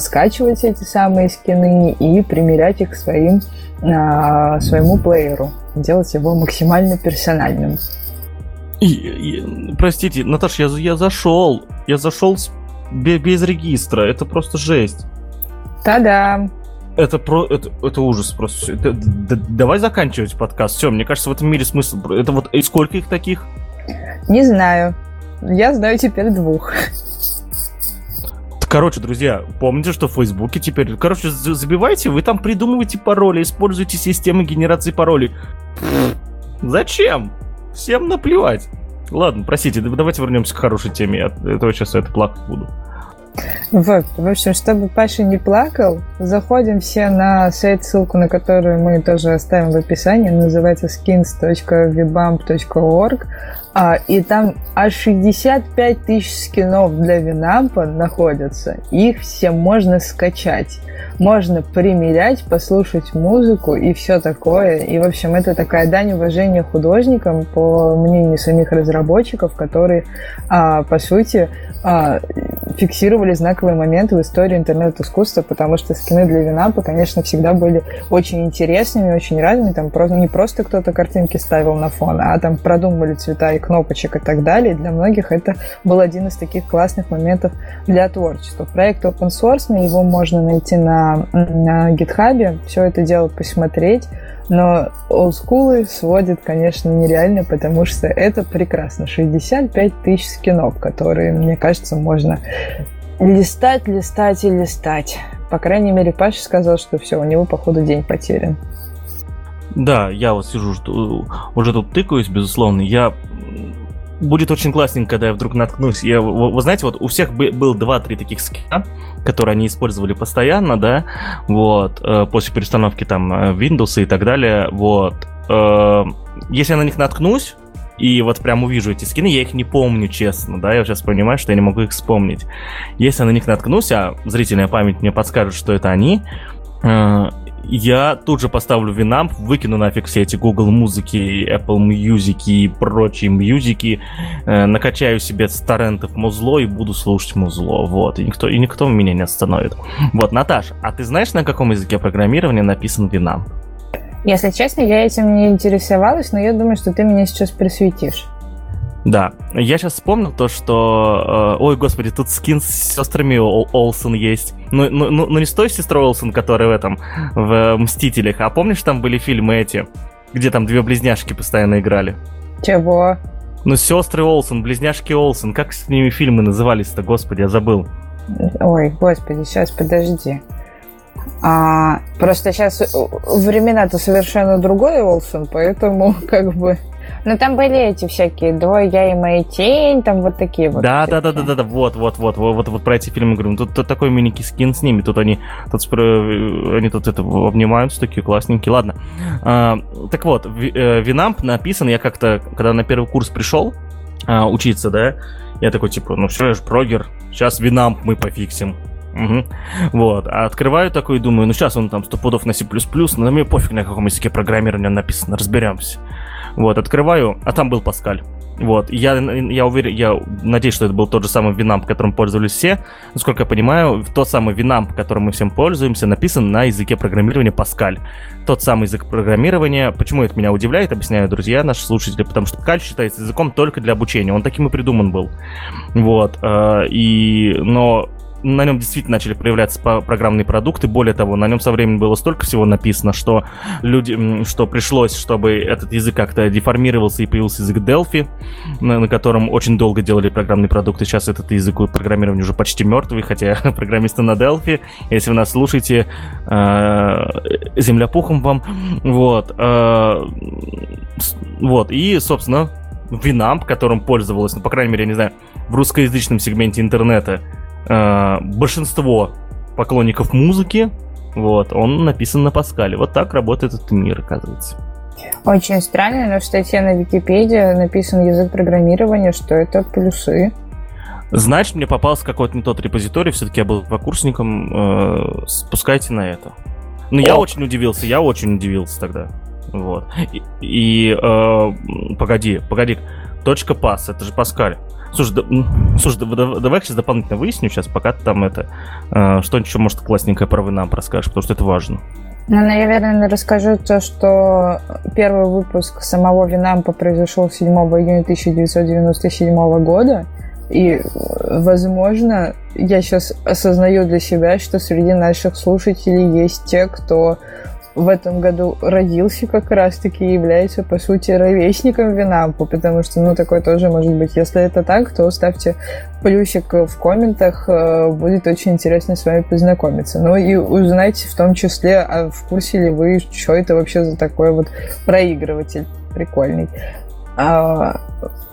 скачивать эти самые скины и примерять их к своим, а, своему плееру, делать его максимально персональным. И, и, простите, Наташа, я, я зашел. Я зашел с, без, без регистра. Это просто жесть. Та-дам! Это про это, это ужас просто. Это, да, давай заканчивать подкаст. Все, мне кажется, в этом мире смысл. Это вот и сколько их таких? Не знаю. Я знаю теперь двух. Короче, друзья, помните, что в Фейсбуке теперь... Короче, забивайте, вы там придумываете пароли, используйте системы генерации паролей. Зачем? Всем наплевать. Ладно, простите, давайте вернемся к хорошей теме. Я этого сейчас это плакать буду. Вот, в общем, чтобы Паша не плакал, заходим все на сайт, ссылку на которую мы тоже оставим в описании, называется skins.vbump.org, а, и там аж 65 тысяч скинов для Винампа находятся. Их все можно скачать. Можно примерять, послушать музыку и все такое. И, в общем, это такая дань уважения художникам, по мнению самих разработчиков, которые, а, по сути, а, фиксировали знаковые моменты в истории интернет-искусства, потому что скины для Винампа, конечно, всегда были очень интересными, очень разными. Там просто, не просто кто-то картинки ставил на фон, а там продумывали цвета и кнопочек и так далее. И для многих это был один из таких классных моментов для творчества. Проект open source, его можно найти на, на GitHub, все это дело посмотреть. Но олдскулы сводит, конечно, нереально, потому что это прекрасно. 65 тысяч скинов, которые, мне кажется, можно листать, листать и листать. По крайней мере, Паша сказал, что все, у него, походу, день потерян. Да, я вот сижу, уже тут тыкаюсь, безусловно. Я будет очень классненько, когда я вдруг наткнусь. Я, вы, вы знаете, вот у всех был 2-3 таких скина, которые они использовали постоянно, да, вот, э, после перестановки там э, Windows и так далее, вот. Э, если я на них наткнусь, и вот прям увижу эти скины, я их не помню, честно, да, я сейчас понимаю, что я не могу их вспомнить. Если я на них наткнусь, а зрительная память мне подскажет, что это они, я тут же поставлю Winamp, выкину нафиг все эти Google музыки, Apple Music и прочие мьюзики, э, накачаю себе с торрентов музло и буду слушать музло, вот, и никто, и никто меня не остановит. Вот, Наташ, а ты знаешь, на каком языке программирования написан Winamp? Если честно, я этим не интересовалась, но я думаю, что ты меня сейчас просветишь. Да, я сейчас вспомнил то, что... Э, ой, господи, тут скин с сестрами Ол Олсен есть. Ну, ну, ну, ну не с той сестрой Олсен, которая в этом, в «Мстителях», а помнишь, там были фильмы эти, где там две близняшки постоянно играли? Чего? Ну, сестры Олсен, близняшки Олсен, как с ними фильмы назывались-то, господи, я забыл. Ой, господи, сейчас подожди. А, просто сейчас времена-то совершенно другое, Олсен, поэтому (laughs) как бы ну, там были эти всякие «Двое я и моя тень», там вот такие вот. Да, да, да, да, да, да, вот, вот, вот, вот, вот, вот про эти фильмы говорю. Тут, тут такой мини скин с ними, тут они, тут, они тут это обнимаются, такие классненькие. Ладно. А, так вот, Винамп э, написан, я как-то, когда на первый курс пришел а, учиться, да, я такой, типа, ну все, я же прогер, сейчас Винамп мы пофиксим. Угу. Вот. А открываю такой и думаю, ну сейчас он там сто пудов на C++, но мне пофиг, на каком языке программирования написано, разберемся. Вот, открываю, а там был Паскаль. Вот, я, я уверен, я надеюсь, что это был тот же самый Винамп, которым пользовались все. Насколько я понимаю, тот самый Винамп, которым мы всем пользуемся, написан на языке программирования Паскаль. Тот самый язык программирования. Почему это меня удивляет, объясняю, друзья, наши слушатели, потому что Паскаль считается языком только для обучения. Он таким и придуман был. Вот, э, и, но на нем действительно начали проявляться программные продукты. Более того, на нем со временем было столько всего написано, что люди, что пришлось, чтобы этот язык как-то деформировался и появился язык Delphi, на, на котором очень долго делали программные продукты. Сейчас этот язык программирования уже почти мертвый, хотя (laughs) программисты на Delphi. Если вы нас слушаете, э, земля пухом вам. Вот. Э, вот. И, собственно, Winamp, которым пользовалась, ну, по крайней мере, я не знаю, в русскоязычном сегменте интернета э, большинство поклонников музыки, вот, он написан на Паскале. Вот так работает этот мир, оказывается. Очень странно, но в статье на Википедии написан язык программирования, что это плюсы. Значит, мне попался какой-то не тот репозиторий, все-таки я был покурсником, э, спускайте на это. Но ну, я очень удивился, я очень удивился тогда. Вот. И, и э, погоди, погоди, точка пас, это же Паскаль. Слушай, да, слушай да, давай сейчас дополнительно выясню сейчас, пока ты там это э, что-нибудь еще, может, классненькое про вы нам расскажешь, потому что это важно. Ну, наверное, расскажу то, что первый выпуск самого Винампа произошел 7 июня 1997 года. И, возможно, я сейчас осознаю для себя, что среди наших слушателей есть те, кто в этом году родился как раз-таки и является, по сути, ровесником Винампа, потому что, ну, такое тоже может быть. Если это так, то ставьте плюсик в комментах, э, будет очень интересно с вами познакомиться. Ну и узнайте в том числе, а в курсе ли вы, что это вообще за такой вот проигрыватель прикольный. А,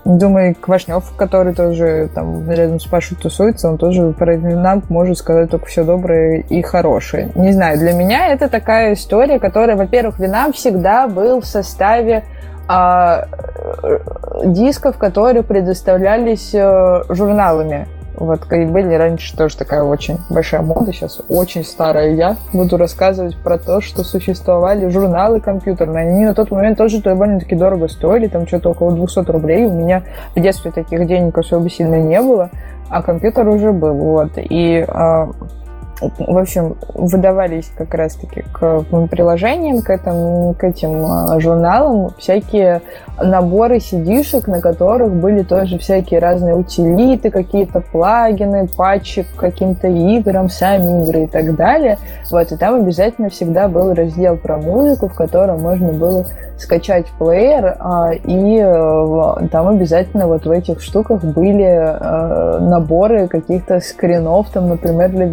думаю, Квашнев, который тоже там рядом с Пашей тусуется, он тоже про нам может сказать только все доброе и хорошее. Не знаю, для меня это такая история, которая, во-первых, Винам всегда был в составе а, э, дисков, которые предоставлялись а, журналами. Вот, как были раньше тоже такая очень большая мода, сейчас очень старая я. Буду рассказывать про то, что существовали журналы компьютерные. Они на тот момент тоже довольно-таки дорого стоили, там что-то около 200 рублей. У меня в детстве таких денег особо сильно не было, а компьютер уже был. Вот. И а, в общем, выдавались как раз-таки к приложениям, к, этому, к этим а, журналам всякие наборы cd на которых были тоже всякие разные утилиты, какие-то плагины, патчи к каким-то играм, сами игры и так далее. Вот, и там обязательно всегда был раздел про музыку, в котором можно было скачать плеер, а, и э, там обязательно вот в этих штуках были э, наборы каких-то скринов, там, например, для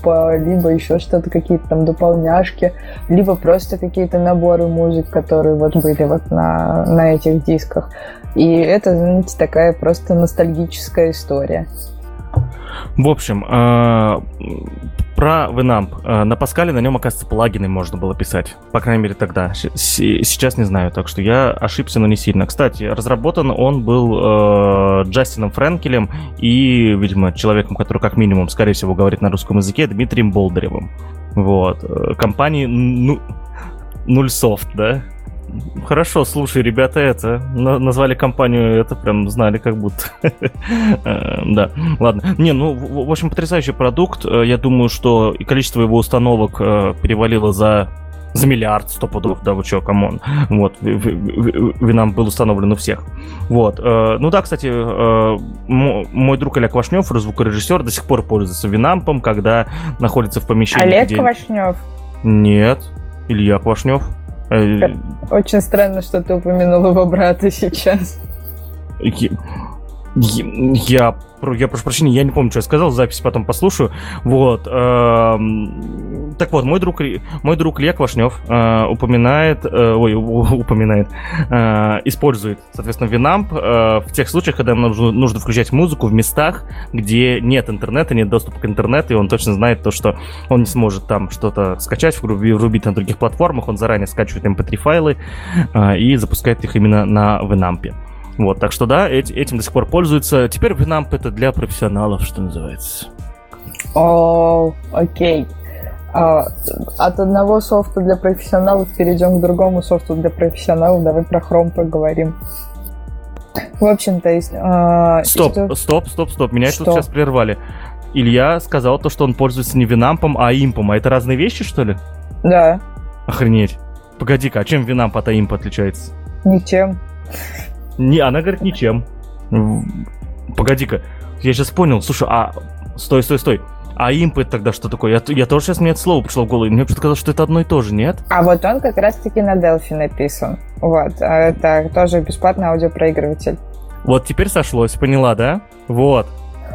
Винампа, либо еще что-то, какие-то там дополняшки, либо просто какие-то наборы музык, которые вот были вот на, на этих дисках. И это, знаете, такая просто ностальгическая история. В общем, э, про Winamp. Э, на Паскале на нем, оказывается, плагины можно было писать. По крайней мере, тогда. Сейчас не знаю, так что я ошибся, но не сильно. Кстати, разработан он был э, Джастином Френкелем и, видимо, человеком, который как минимум, скорее всего, говорит на русском языке, Дмитрием Болдыревым. Вот. Э, компании ну, Nullsoft, да? Хорошо, слушай, ребята, это назвали компанию, это прям знали как будто. (laughs) Э, да, ладно. Не, ну, в общем, потрясающий продукт. Э, я думаю, что и количество его установок э, перевалило за за миллиард сто пудов, да, вы чё, come on. Вот, Винам был установлен у всех. Вот. Ну да, кстати, мой друг Олег Квашнев, звукорежиссер, до сих пор пользуется Винампом, когда находится в помещении. Олег где... Квашнев? Нет, Илья Квашнев. Э, Очень странно, что ты упомянул его брата сейчас. Я, я, прошу прощения, я не помню, что я сказал, запись потом послушаю. Вот. Эм, так вот, мой друг, мой друг Илья Квашнев э, упоминает, э, ой, упоминает, э, использует, соответственно, э, в тех случаях, когда нам нужно, нужно включать музыку в местах, где нет интернета, нет доступа к интернету, и он точно знает то, что он не сможет там что-то скачать, врубить на других платформах, он заранее скачивает mp3 файлы э, и запускает их именно на Winamp. Вот, так что да, этим до сих пор пользуются. Теперь Winamp это для профессионалов, что называется. О, окей. А, от одного софта для профессионалов перейдем к другому софту для профессионалов. Давай про Chrome поговорим. В общем-то, есть... А, стоп, что... стоп, стоп, стоп. Меня что? тут сейчас прервали. Илья сказал то, что он пользуется не Винампом, а импом. А это разные вещи, что ли? Да. Охренеть. Погоди-ка, а чем Винамп от имп отличается? Ничем. Не, она говорит ничем. Погоди-ка, я сейчас понял. Слушай, а... Стой, стой, стой. А импет тогда что такое? Я, я тоже сейчас мне это слово пришло в голову. Мне почему-то казалось, что это одно и то же, нет? А вот он как раз-таки на Delphi написан. Вот. А это тоже бесплатный аудиопроигрыватель. Вот теперь сошлось, поняла, да? Вот.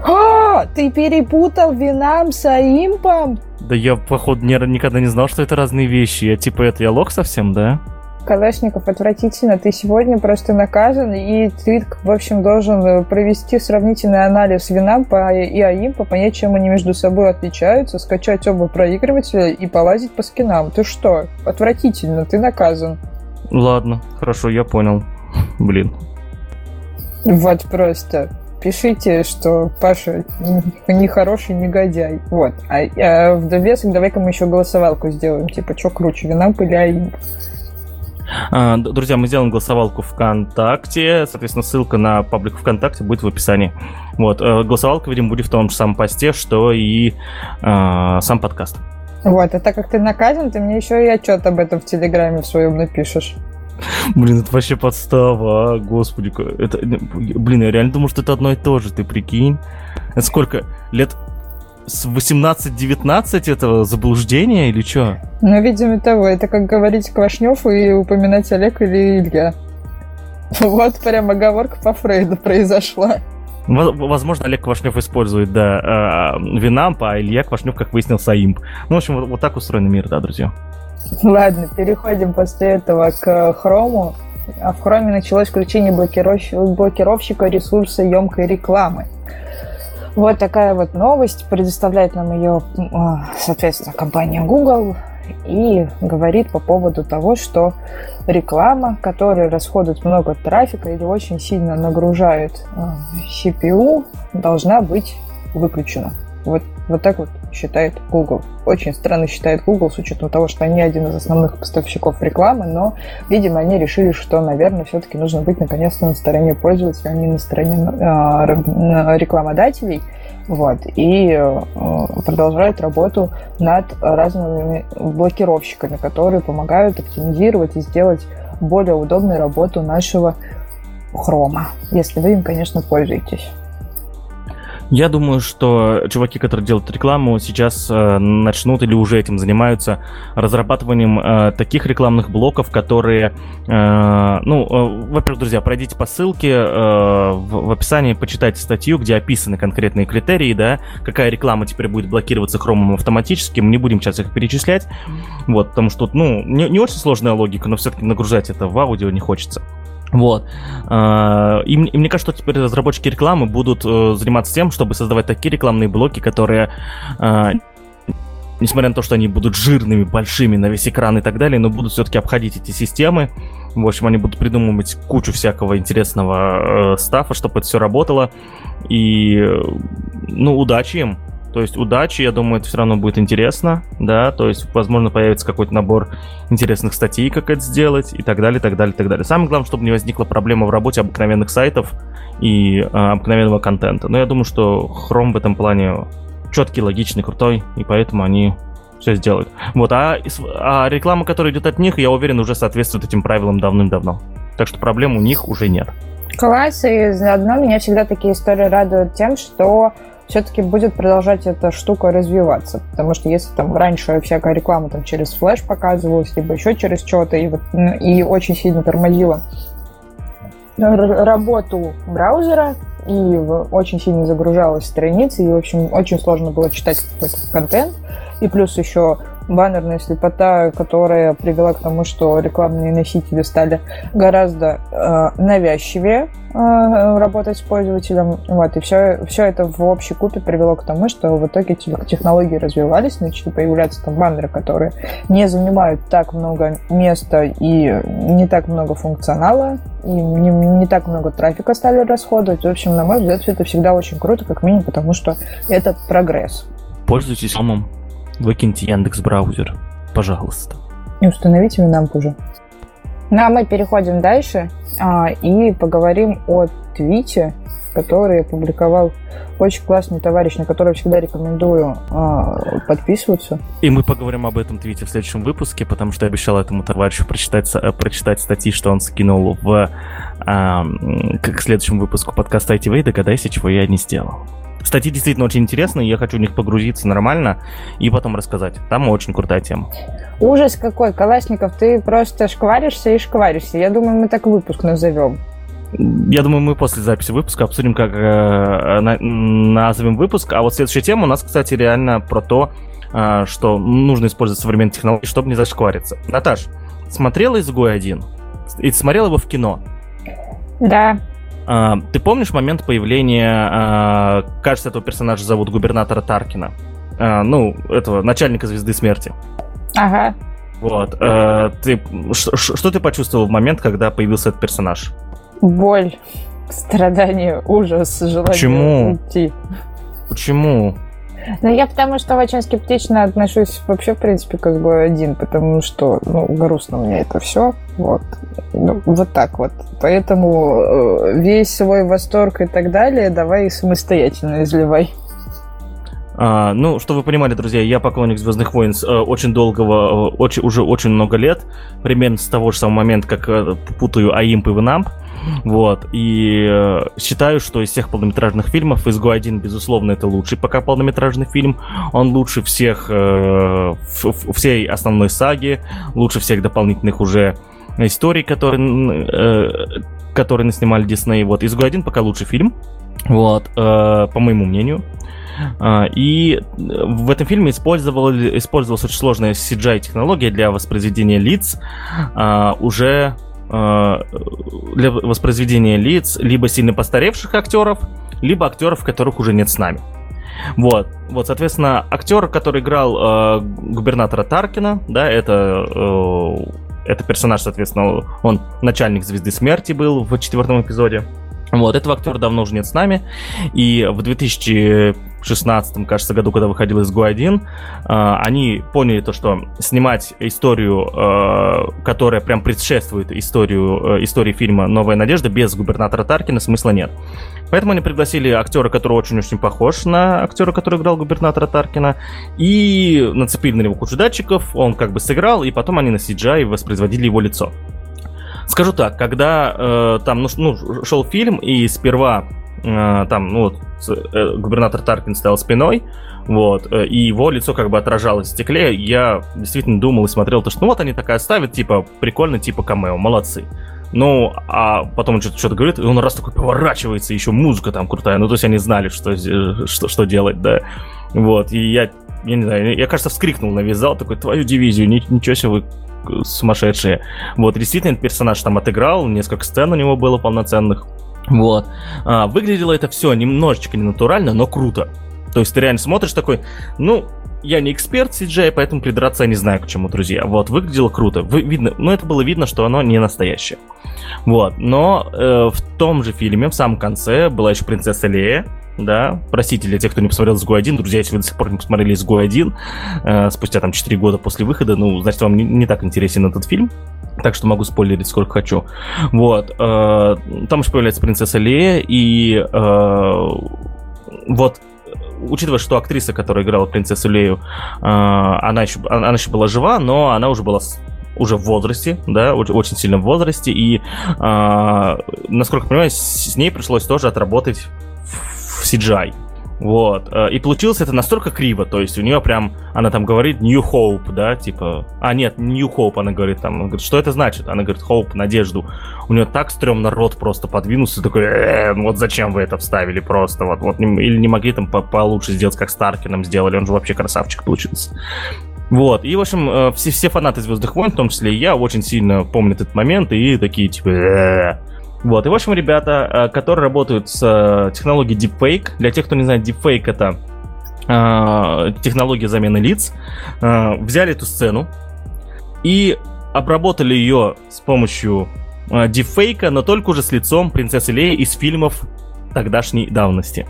О, ты перепутал Винам с Аимпом? Да я, походу, не, никогда не знал, что это разные вещи. Я типа это я лох совсем, да? Калашников отвратительно. Ты сегодня просто наказан, и ты, в общем, должен э, провести сравнительный анализ винам по и АИМ, понять, чем они между собой отличаются, скачать оба проигрывателя и полазить по скинам. Ты что? Отвратительно, ты наказан. Ладно, хорошо, я понял. (laughs) Блин. Вот просто пишите, что Паша нехороший негодяй. Вот. А, а в довесок давай-ка мы еще голосовалку сделаем. Типа, что круче, Винамп или АИМ? А, друзья, мы сделаем голосовалку ВКонтакте. Соответственно, ссылка на паблик ВКонтакте будет в описании. Вот. Э, голосовалка, видимо, будет в том же самом посте, что и э, сам подкаст. Вот, а так как ты наказан, ты мне еще и отчет об этом в Телеграме в своем напишешь. Блин, это вообще подстава, а, господи. Это, блин, я реально думал, что это одно и то же, ты прикинь. Это сколько? Лет с 18-19 этого заблуждения или что? Ну, видимо, того. Это как говорить Квашнев и упоминать Олег или Илья. Вот прям оговорка по Фрейду произошла. Возможно, Олег Квашнев использует, да, а, Винамп, а Илья Квашнев, как выяснился, Аимп. Ну, в общем, вот, вот так устроен мир, да, друзья. Ладно, переходим после этого к Хрому. А в Хроме началось включение блокировщика ресурса емкой рекламы. Вот такая вот новость. Предоставляет нам ее, а, соответственно, компания Google и говорит по поводу того, что реклама, которая расходует много трафика или очень сильно нагружает а, CPU, должна быть выключена. Вот, вот так вот считает Google. Очень странно считает Google с учетом того, что они один из основных поставщиков рекламы, но, видимо, они решили, что, наверное, все-таки нужно быть наконец-то на стороне пользователя, а не на стороне э, рекламодателей. Вот, и э, продолжают работу над разными блокировщиками, которые помогают оптимизировать и сделать более удобной работу нашего хрома, если вы им, конечно, пользуетесь. Я думаю, что чуваки, которые делают рекламу, сейчас э, начнут или уже этим занимаются разрабатыванием э, таких рекламных блоков, которые, э, ну, э, во-первых, друзья, пройдите по ссылке э, в, в описании, почитайте статью, где описаны конкретные критерии, да, какая реклама теперь будет блокироваться хромом автоматически. Мы не будем сейчас их перечислять, вот, потому что, ну, не, не очень сложная логика, но все-таки нагружать это в аудио не хочется. Вот. А, и, и мне кажется, что теперь разработчики рекламы будут э, заниматься тем, чтобы создавать такие рекламные блоки, которые а, несмотря на то, что они будут жирными, большими на весь экран и так далее, но будут все-таки обходить эти системы. В общем, они будут придумывать кучу всякого интересного э, стафа, чтобы это все работало. И, ну, удачи им. То есть удачи, я думаю, это все равно будет интересно, да, то есть, возможно, появится какой-то набор интересных статей, как это сделать, и так далее, так далее, так далее. Самое главное, чтобы не возникла проблема в работе обыкновенных сайтов и э, обыкновенного контента. Но я думаю, что Chrome в этом плане четкий, логичный, крутой, и поэтому они все сделают. Вот, а, а реклама, которая идет от них, я уверен, уже соответствует этим правилам давным-давно. Так что проблем у них уже нет. Класс, и заодно меня всегда такие истории радуют тем, что все-таки будет продолжать эта штука развиваться. Потому что если там раньше всякая реклама там через флеш показывалась, либо еще через что-то, и, вот, и очень сильно тормозила работу браузера, и очень сильно загружалась страница, и, в общем, очень сложно было читать какой-то контент, и плюс еще баннерная слепота, которая привела к тому, что рекламные носители стали гораздо э, навязчивее э, работать с пользователем. Вот, и все, все это в общей купе привело к тому, что в итоге технологии развивались, начали появляться там баннеры, которые не занимают так много места и не так много функционала, и не, не так много трафика стали расходовать. В общем, на мой взгляд, все это всегда очень круто, как минимум, потому что это прогресс. Пользуйтесь самым Выкиньте Яндекс браузер, пожалуйста. И установите Winamp уже. Ну а мы переходим дальше а, и поговорим о твите, который опубликовал очень классный товарищ, на который всегда рекомендую а, подписываться. И мы поговорим об этом твите в следующем выпуске, потому что я обещал этому товарищу прочитать, э, прочитать статьи, что он скинул в а, к следующему выпуску подкаста ITV, догадайся, чего я не сделал. Статьи действительно очень интересные, я хочу в них погрузиться нормально и потом рассказать. Там очень крутая тема. Ужас какой, Калашников, ты просто шкваришься и шкваришься. Я думаю, мы так выпуск назовем. Я думаю, мы после записи выпуска обсудим, как э, на, назовем выпуск. А вот следующая тема у нас, кстати, реально про то, э, что нужно использовать современные технологии, чтобы не зашквариться. Наташ, смотрела «Изгой один»? И смотрела его в кино? Да. А, ты помнишь момент появления, а, кажется, этого персонажа зовут губернатора Таркина? А, ну, этого начальника Звезды Смерти. Ага. Вот. Ты, что ты почувствовал в момент, когда появился этот персонаж? Боль, страдание, ужас, желание Почему? уйти. Почему? Ну, я потому что очень скептично отношусь вообще, в принципе, к изгою один, потому что, ну, грустно мне это все. Вот. Ну, вот так вот. Поэтому э, весь свой восторг и так далее давай самостоятельно изливай. А, ну, что вы понимали, друзья, я поклонник Звездных войн э, очень долгого, э, очень, уже очень много лет, примерно с того же самого момента, как э, путаю Аимп и Венамп. Вот, и э, считаю, что из всех полнометражных фильмов «Изгой один», безусловно, это лучший пока полнометражный фильм. Он лучше всех, э, всей основной саги, лучше всех дополнительных уже историй, которые, э, которые наснимали Дисней. Вот, «Изгой один» пока лучший фильм, вот, э, по моему мнению. Uh, и в этом фильме использовал, использовалась очень сложная CGI-технология для воспроизведения лиц uh, уже Э, для воспроизведения лиц либо сильно постаревших актеров, либо актеров, которых уже нет с нами. Вот, вот, соответственно, актер, который играл э, губернатора Таркина, да, это э, это персонаж, соответственно, он начальник Звезды Смерти был в четвертом эпизоде. Вот, этого актера давно уже нет с нами. И в 2016, кажется, году, когда выходил из ГУ-1, э, они поняли то, что снимать историю, э, которая прям предшествует историю, э, истории фильма «Новая надежда» без губернатора Таркина смысла нет. Поэтому они пригласили актера, который очень-очень похож на актера, который играл губернатора Таркина, и нацепили на него кучу датчиков, он как бы сыграл, и потом они на CGI воспроизводили его лицо. Скажу так, когда э, там ну, ну, шел фильм, и сперва э, там, ну вот, э, губернатор Таркин стоял спиной, вот, э, и его лицо как бы отражалось в стекле, я действительно думал и смотрел, то, что ну вот они такая ставят, типа, прикольно, типа камео, молодцы. Ну, а потом он что-то, что говорит, и он раз такой поворачивается, еще музыка там крутая. Ну, то есть они знали, что, что, что делать, да. Вот, и я, я не знаю, я, кажется, вскрикнул на весь зал, такой, твою дивизию, ничего себе вы сумасшедшие. Вот, действительно, этот персонаж там отыграл, несколько сцен у него было полноценных. Вот. А, выглядело это все немножечко ненатурально, но круто. То есть ты реально смотришь такой, ну, я не эксперт CGI, поэтому придраться я не знаю к чему, друзья. Вот, выглядело круто. Вы, видно, ну, это было видно, что оно не настоящее. Вот, но э, в том же фильме, в самом конце, была еще принцесса Лея, да. Простите для тех, кто не посмотрел «Изгой 1». Друзья, если вы до сих пор не посмотрели «Изгой 1», э, спустя там 4 года после выхода, ну, значит, вам не, не так интересен этот фильм. Так что могу спойлерить сколько хочу. Вот. Э, там еще появляется принцесса Лея, и э, вот учитывая, что актриса, которая играла принцессу Лею, э, она, еще, она еще была жива, но она уже была уже в возрасте, да, очень сильном возрасте, и, э, насколько я понимаю, с ней пришлось тоже отработать в CGI. Вот. Э, и получилось это настолько криво, то есть у нее прям, она там говорит New Hope, да, типа, а нет, New Hope, она говорит там, она говорит, что это значит? Она говорит Hope, надежду. У нее так стрёмно рот просто подвинулся, такой, э, ну вот зачем вы это вставили просто, вот, вот, или не могли там по получше сделать, как Старкином сделали, он же вообще красавчик получился. Вот, и, в общем, э, все, все фанаты Звездных войн, в том числе и я, очень сильно помнят этот момент и такие, типа, вот, и в общем, ребята, э, которые работают с э, технологией Deepfake, для тех, кто не знает, Deepfake это э, технология замены лиц, взяли эту сцену и обработали ее с помощью дипфейка, но только уже с лицом принцессы Леи из фильмов тогдашней давности.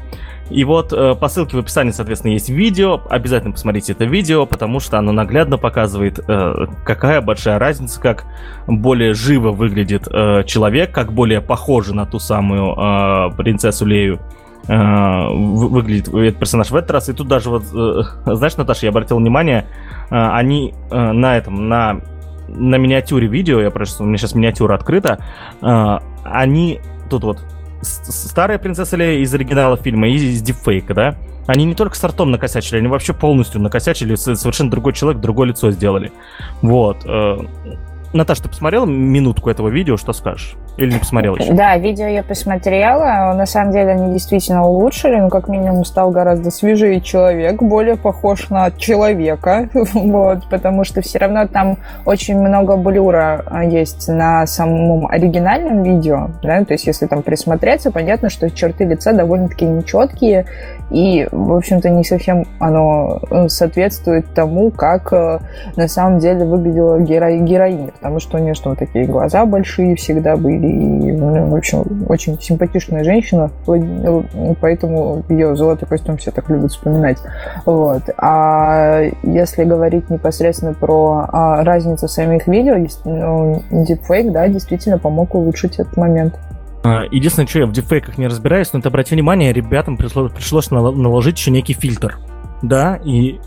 И вот э, по ссылке в описании, соответственно, есть видео. Обязательно посмотрите это видео, потому что оно наглядно показывает, э, какая большая разница, как более живо выглядит э, человек, как более похоже на ту самую э, принцессу Лею э, выглядит этот персонаж в этот раз. И тут даже вот, э, (laughs) знаешь, Наташа, я обратил внимание, э, они на этом, на на миниатюре видео, я просто, у меня сейчас миниатюра открыта, они тут вот старая принцесса Лея из оригинала фильма и из дипфейка, да? Они не только с артом накосячили, они вообще полностью накосячили, совершенно другой человек, другое лицо сделали. Вот. Э, Наташа, ты посмотрела минутку этого видео, что скажешь? Или не посмотрела еще? Да, видео я посмотрела. На самом деле они действительно улучшили. Ну, как минимум, стал гораздо свежее человек, более похож на человека. (laughs) вот, потому что все равно там очень много блюра а, есть на самом оригинальном видео. Да? То есть, если там присмотреться, понятно, что черты лица довольно-таки нечеткие. И, в общем-то, не совсем оно э, соответствует тому, как э, на самом деле выглядела геро- героиня. Потому что у нее что, такие глаза большие всегда были и, в общем, очень симпатичная женщина, поэтому ее золотой костюм все так любят вспоминать. Вот. А если говорить непосредственно про а, разницу самих видео, ну, Deepfake, да, действительно помог улучшить этот момент. А, единственное, что я в дефейках не разбираюсь, но это обрати внимание, ребятам пришлось наложить еще некий фильтр. Да, и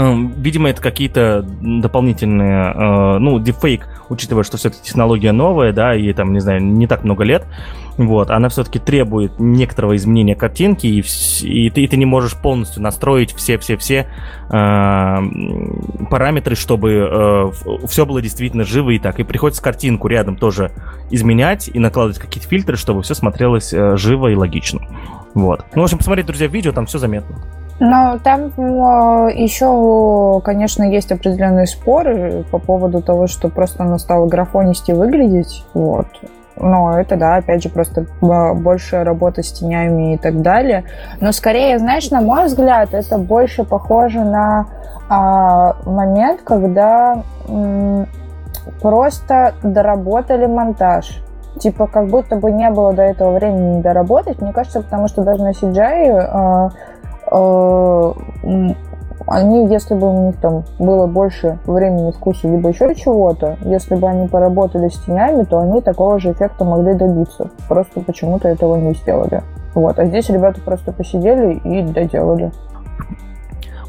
Эм, видимо, это какие-то дополнительные, э, ну, дефейк, учитывая, что все-таки технология новая, да, и там, не знаю, не так много лет, вот, она все-таки требует некоторого изменения картинки, и, и, ты, и ты не можешь полностью настроить все-все-все э, параметры, чтобы э, все было действительно живо и так. И приходится картинку рядом тоже изменять и накладывать какие-то фильтры, чтобы все смотрелось э, живо и логично. Вот. Ну, в общем, посмотреть, друзья, видео, там все заметно. Но там еще, конечно, есть определенные споры по поводу того, что просто оно стало графонисти выглядеть. Вот. Но это, да, опять же, просто больше работа с тенями и так далее. Но скорее, знаешь, на мой взгляд, это больше похоже на а, момент, когда м, просто доработали монтаж. Типа, как будто бы не было до этого времени доработать. Мне кажется, потому что даже на CGI Э, они, если бы у них там было больше времени, вкуса, либо еще чего-то, если бы они поработали с тенями, то они такого же эффекта могли добиться. Просто почему-то этого не сделали. Вот. А здесь ребята просто посидели и доделали.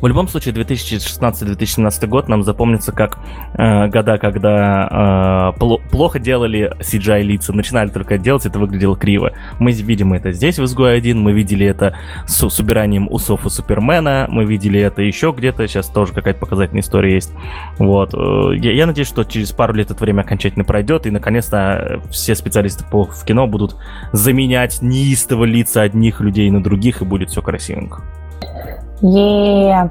В любом случае, 2016-2017 год нам запомнится как э, года, когда э, пл- плохо делали CGI лица, начинали только делать, это выглядело криво. Мы видим это здесь в изгой 1, мы видели это с, с убиранием усов у Супермена, мы видели это еще где-то, сейчас тоже какая-то показательная история есть. Вот. Э, я, я надеюсь, что через пару лет это время окончательно пройдет, и наконец-то все специалисты по, в кино будут заменять неистово лица одних людей на других, и будет все красивенько. Е,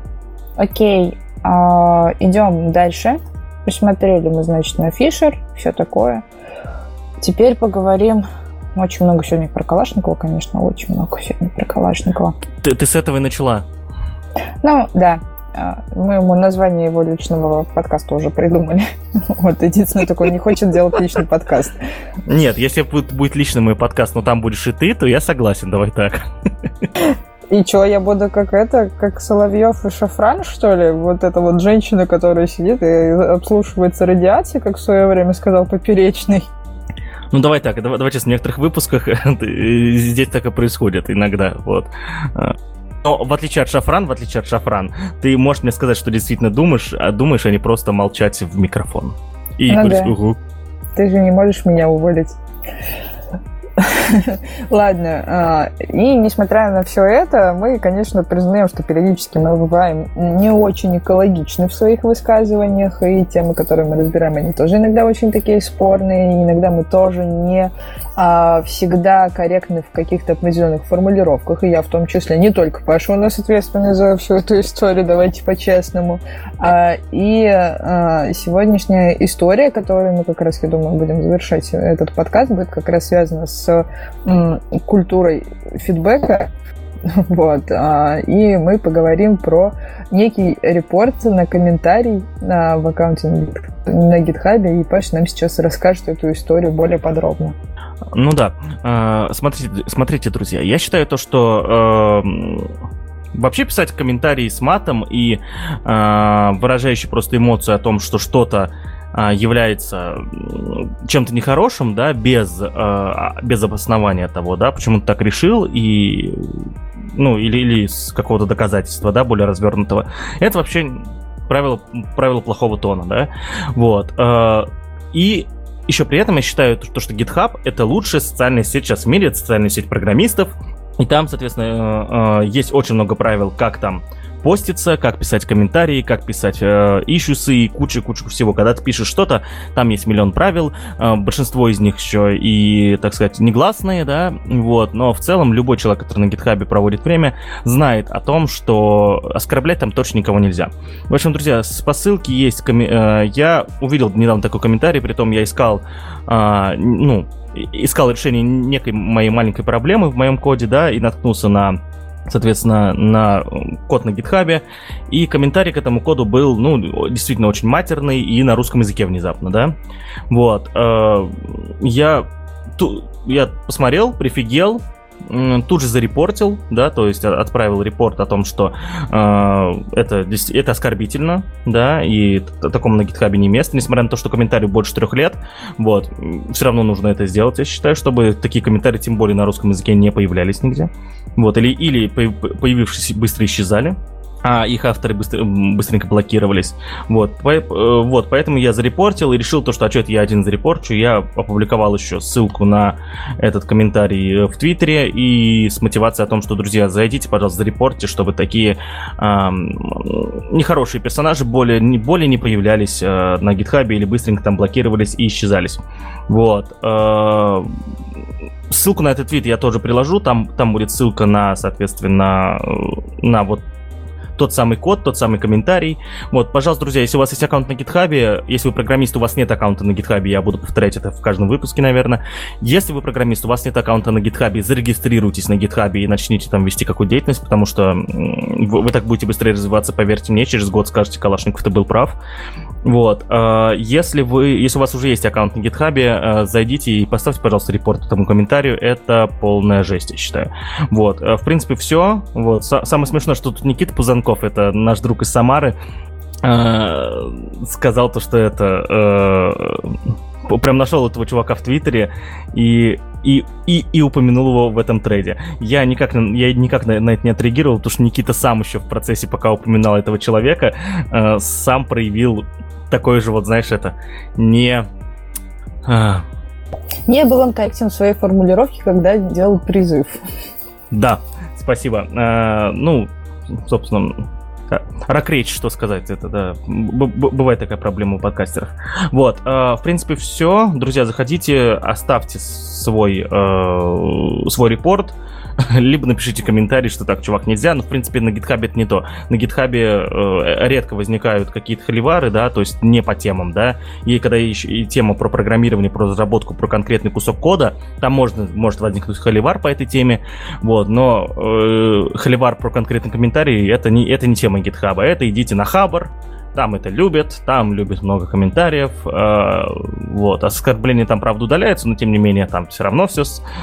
окей, а, идем дальше. Посмотрели мы, значит, на Фишер, все такое. Теперь поговорим очень много сегодня про Калашникова, конечно, очень много сегодня про Калашникова. Ты, ты с этого и начала? Ну, да. А, мы ему название его личного подкаста уже придумали. (laughs) Вот, единственное, такое не хочет делать личный подкаст. Нет, если будет личный мой подкаст, но там будешь и ты, то я согласен, давай так. (laughs) И что, я буду как это, как Соловьев и Шафран, что ли? Вот эта вот женщина, которая сидит и обслушивается радиацией, как в свое время сказал Поперечный. Ну давай так, давай, давай честно, в некоторых выпусках (laughs) здесь так и происходит иногда, вот. А, но в отличие от Шафран, в отличие от Шафран, ты можешь мне сказать, что действительно думаешь, а думаешь, а не просто молчать в микрофон. И ну, говорить, да. угу. Ты же не можешь меня уволить. (laughs) Ладно. А, и несмотря на все это, мы, конечно, признаем, что периодически мы бываем не очень экологичны в своих высказываниях, и темы, которые мы разбираем, они тоже иногда очень такие спорные, иногда мы тоже не всегда корректны в каких-то определенных формулировках, и я в том числе, не только Паша у нас ответственный за всю эту историю, давайте по-честному. А, и а, сегодняшняя история, которую мы как раз, я думаю, будем завершать этот подкаст, будет как раз связана с культурой фидбэка, (laughs) вот. А, и мы поговорим про некий репорт на комментарий в аккаунте на гитхабе, и Паша нам сейчас расскажет эту историю более подробно. Ну да, э, смотрите, смотрите, друзья, я считаю то, что э, вообще писать комментарии с матом и э, выражающий просто эмоцию о том, что что-то э, является чем-то нехорошим, да, без, э, без обоснования того, да, почему ты так решил и ну, или, или с какого-то доказательства, да, более развернутого. Это вообще правило, правило плохого тона, да. Вот. И еще при этом я считаю, то, что GitHub — это лучшая социальная сеть сейчас в мире, это социальная сеть программистов. И там, соответственно, э, э, есть очень много правил, как там поститься, как писать комментарии, как писать э, ишусы и куча-куча всего. Когда ты пишешь что-то, там есть миллион правил, э, большинство из них еще и, так сказать, негласные, да, вот, но в целом любой человек, который на гитхабе проводит время, знает о том, что оскорблять там точно никого нельзя. В общем, друзья, с посылки есть, коми- э, я увидел недавно такой комментарий, при том я искал, э, ну, искал решение некой моей маленькой проблемы в моем коде, да, и наткнулся на соответственно, на код на гитхабе, и комментарий к этому коду был, ну, действительно очень матерный и на русском языке внезапно, да. Вот. Э, я, я посмотрел, прифигел, тут же зарепортил, да, то есть отправил репорт о том, что э, это, это оскорбительно, да, и такому на гитхабе не место, несмотря на то, что комментарий больше трех лет, вот, все равно нужно это сделать, я считаю, чтобы такие комментарии, тем более на русском языке, не появлялись нигде, вот, или, или появившись быстро исчезали, а их авторы быстро, быстренько блокировались. Вот, по, э, вот, поэтому я зарепортил и решил то, что а это я один зарепорчу. Я опубликовал еще ссылку на этот комментарий э, в Твиттере и с мотивацией о том, что, друзья, зайдите, пожалуйста, зарепортите, чтобы такие э, нехорошие персонажи более, более не появлялись э, на гитхабе или быстренько там блокировались и исчезались. Вот. Э, ссылку на этот твит я тоже приложу, там, там будет ссылка на, соответственно, э, на вот тот самый код, тот самый комментарий. Вот, пожалуйста, друзья, если у вас есть аккаунт на GitHub, если вы программист, у вас нет аккаунта на GitHub, я буду повторять это в каждом выпуске, наверное. Если вы программист, у вас нет аккаунта на GitHub, зарегистрируйтесь на GitHub и начните там вести какую-то деятельность, потому что вы, вы так будете быстрее развиваться, поверьте мне, через год скажете, Калашников, ты был прав. Вот. А, если вы, если у вас уже есть аккаунт на GitHub, а, зайдите и поставьте, пожалуйста, репорт этому комментарию. Это полная жесть, я считаю. Вот. А, в принципе, все. Вот. Самое смешное, что тут Никита Пузанков, это наш друг из Самары, сказал то, что это прям нашел этого чувака в Твиттере и, и, и, и упомянул его в этом трейде. Я никак, я никак на, на это не отреагировал, потому что Никита сам еще в процессе, пока упоминал этого человека, э, сам проявил такой же вот, знаешь, это не... А... Не был он корректен в своей формулировке, когда делал призыв. Да, спасибо. А, ну, собственно, Ракречь, что сказать, это, да, бывает такая проблема у подкастеров. Вот, э, в принципе, все. Друзья, заходите, оставьте свой, э, свой репорт, (laughs) либо напишите комментарий, что так, чувак, нельзя. Но, в принципе, на гитхабе это не то. На гитхабе э, редко возникают какие-то холивары, да, то есть не по темам, да. И когда еще и тема про программирование, про разработку, про конкретный кусок кода, там можно, может возникнуть холивар по этой теме, вот, но э, холивар про конкретный комментарий, это не, это не тема гитхаба, это идите на хабар, там это любят, там любят много комментариев, э, вот, оскорбления там, правда, удаляются, но тем не менее там все равно все,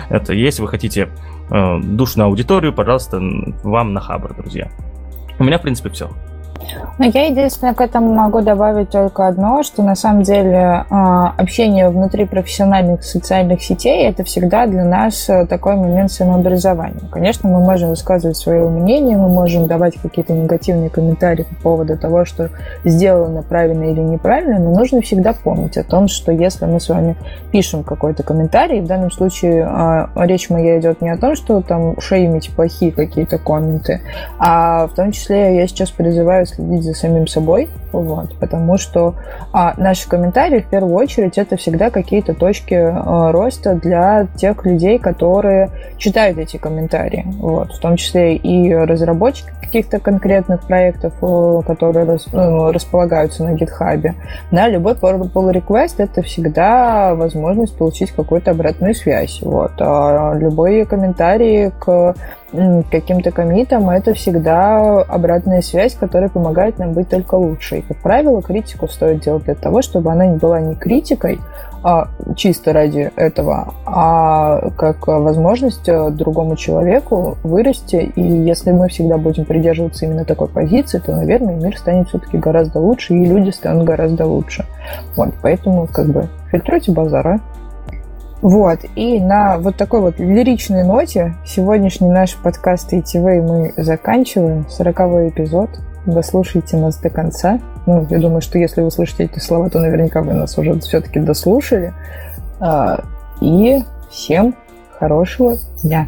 это, если вы хотите э, душную аудиторию, пожалуйста, вам на Хабр, друзья. У меня, в принципе, все. Ну, я единственное к этому могу добавить только одно, что на самом деле а, общение внутри профессиональных социальных сетей это всегда для нас э, такой момент самообразования. Конечно, мы можем высказывать свое мнение, мы можем давать какие-то негативные комментарии по поводу того, что сделано правильно или неправильно, но нужно всегда помнить о том, что если мы с вами пишем какой-то комментарий, в данном случае а, речь моя идет не о том, что там шеймить плохие какие-то комменты, а в том числе я сейчас призываю следить за самим собой, вот, потому что а, наши комментарии в первую очередь это всегда какие-то точки а, роста для тех людей, которые читают эти комментарии, вот, в том числе и разработчики каких-то конкретных проектов, которые рас, ну, располагаются на GitHub. На любой pull request это всегда возможность получить какую-то обратную связь, вот, а любые комментарии к каким-то комитам, это всегда обратная связь, которая помогает нам быть только лучше. И, как правило, критику стоит делать для того, чтобы она не была не критикой, а чисто ради этого, а как возможность другому человеку вырасти. И если мы всегда будем придерживаться именно такой позиции, то, наверное, мир станет все-таки гораздо лучше, и люди станут гораздо лучше. Вот, поэтому, как бы, фильтруйте базара. Вот, и на вот такой вот лиричной ноте сегодняшний наш подкаст ITV мы заканчиваем. 40 эпизод. Дослушайте нас до конца. Ну, я думаю, что если вы слышите эти слова, то наверняка вы нас уже все-таки дослушали. А, и всем хорошего дня.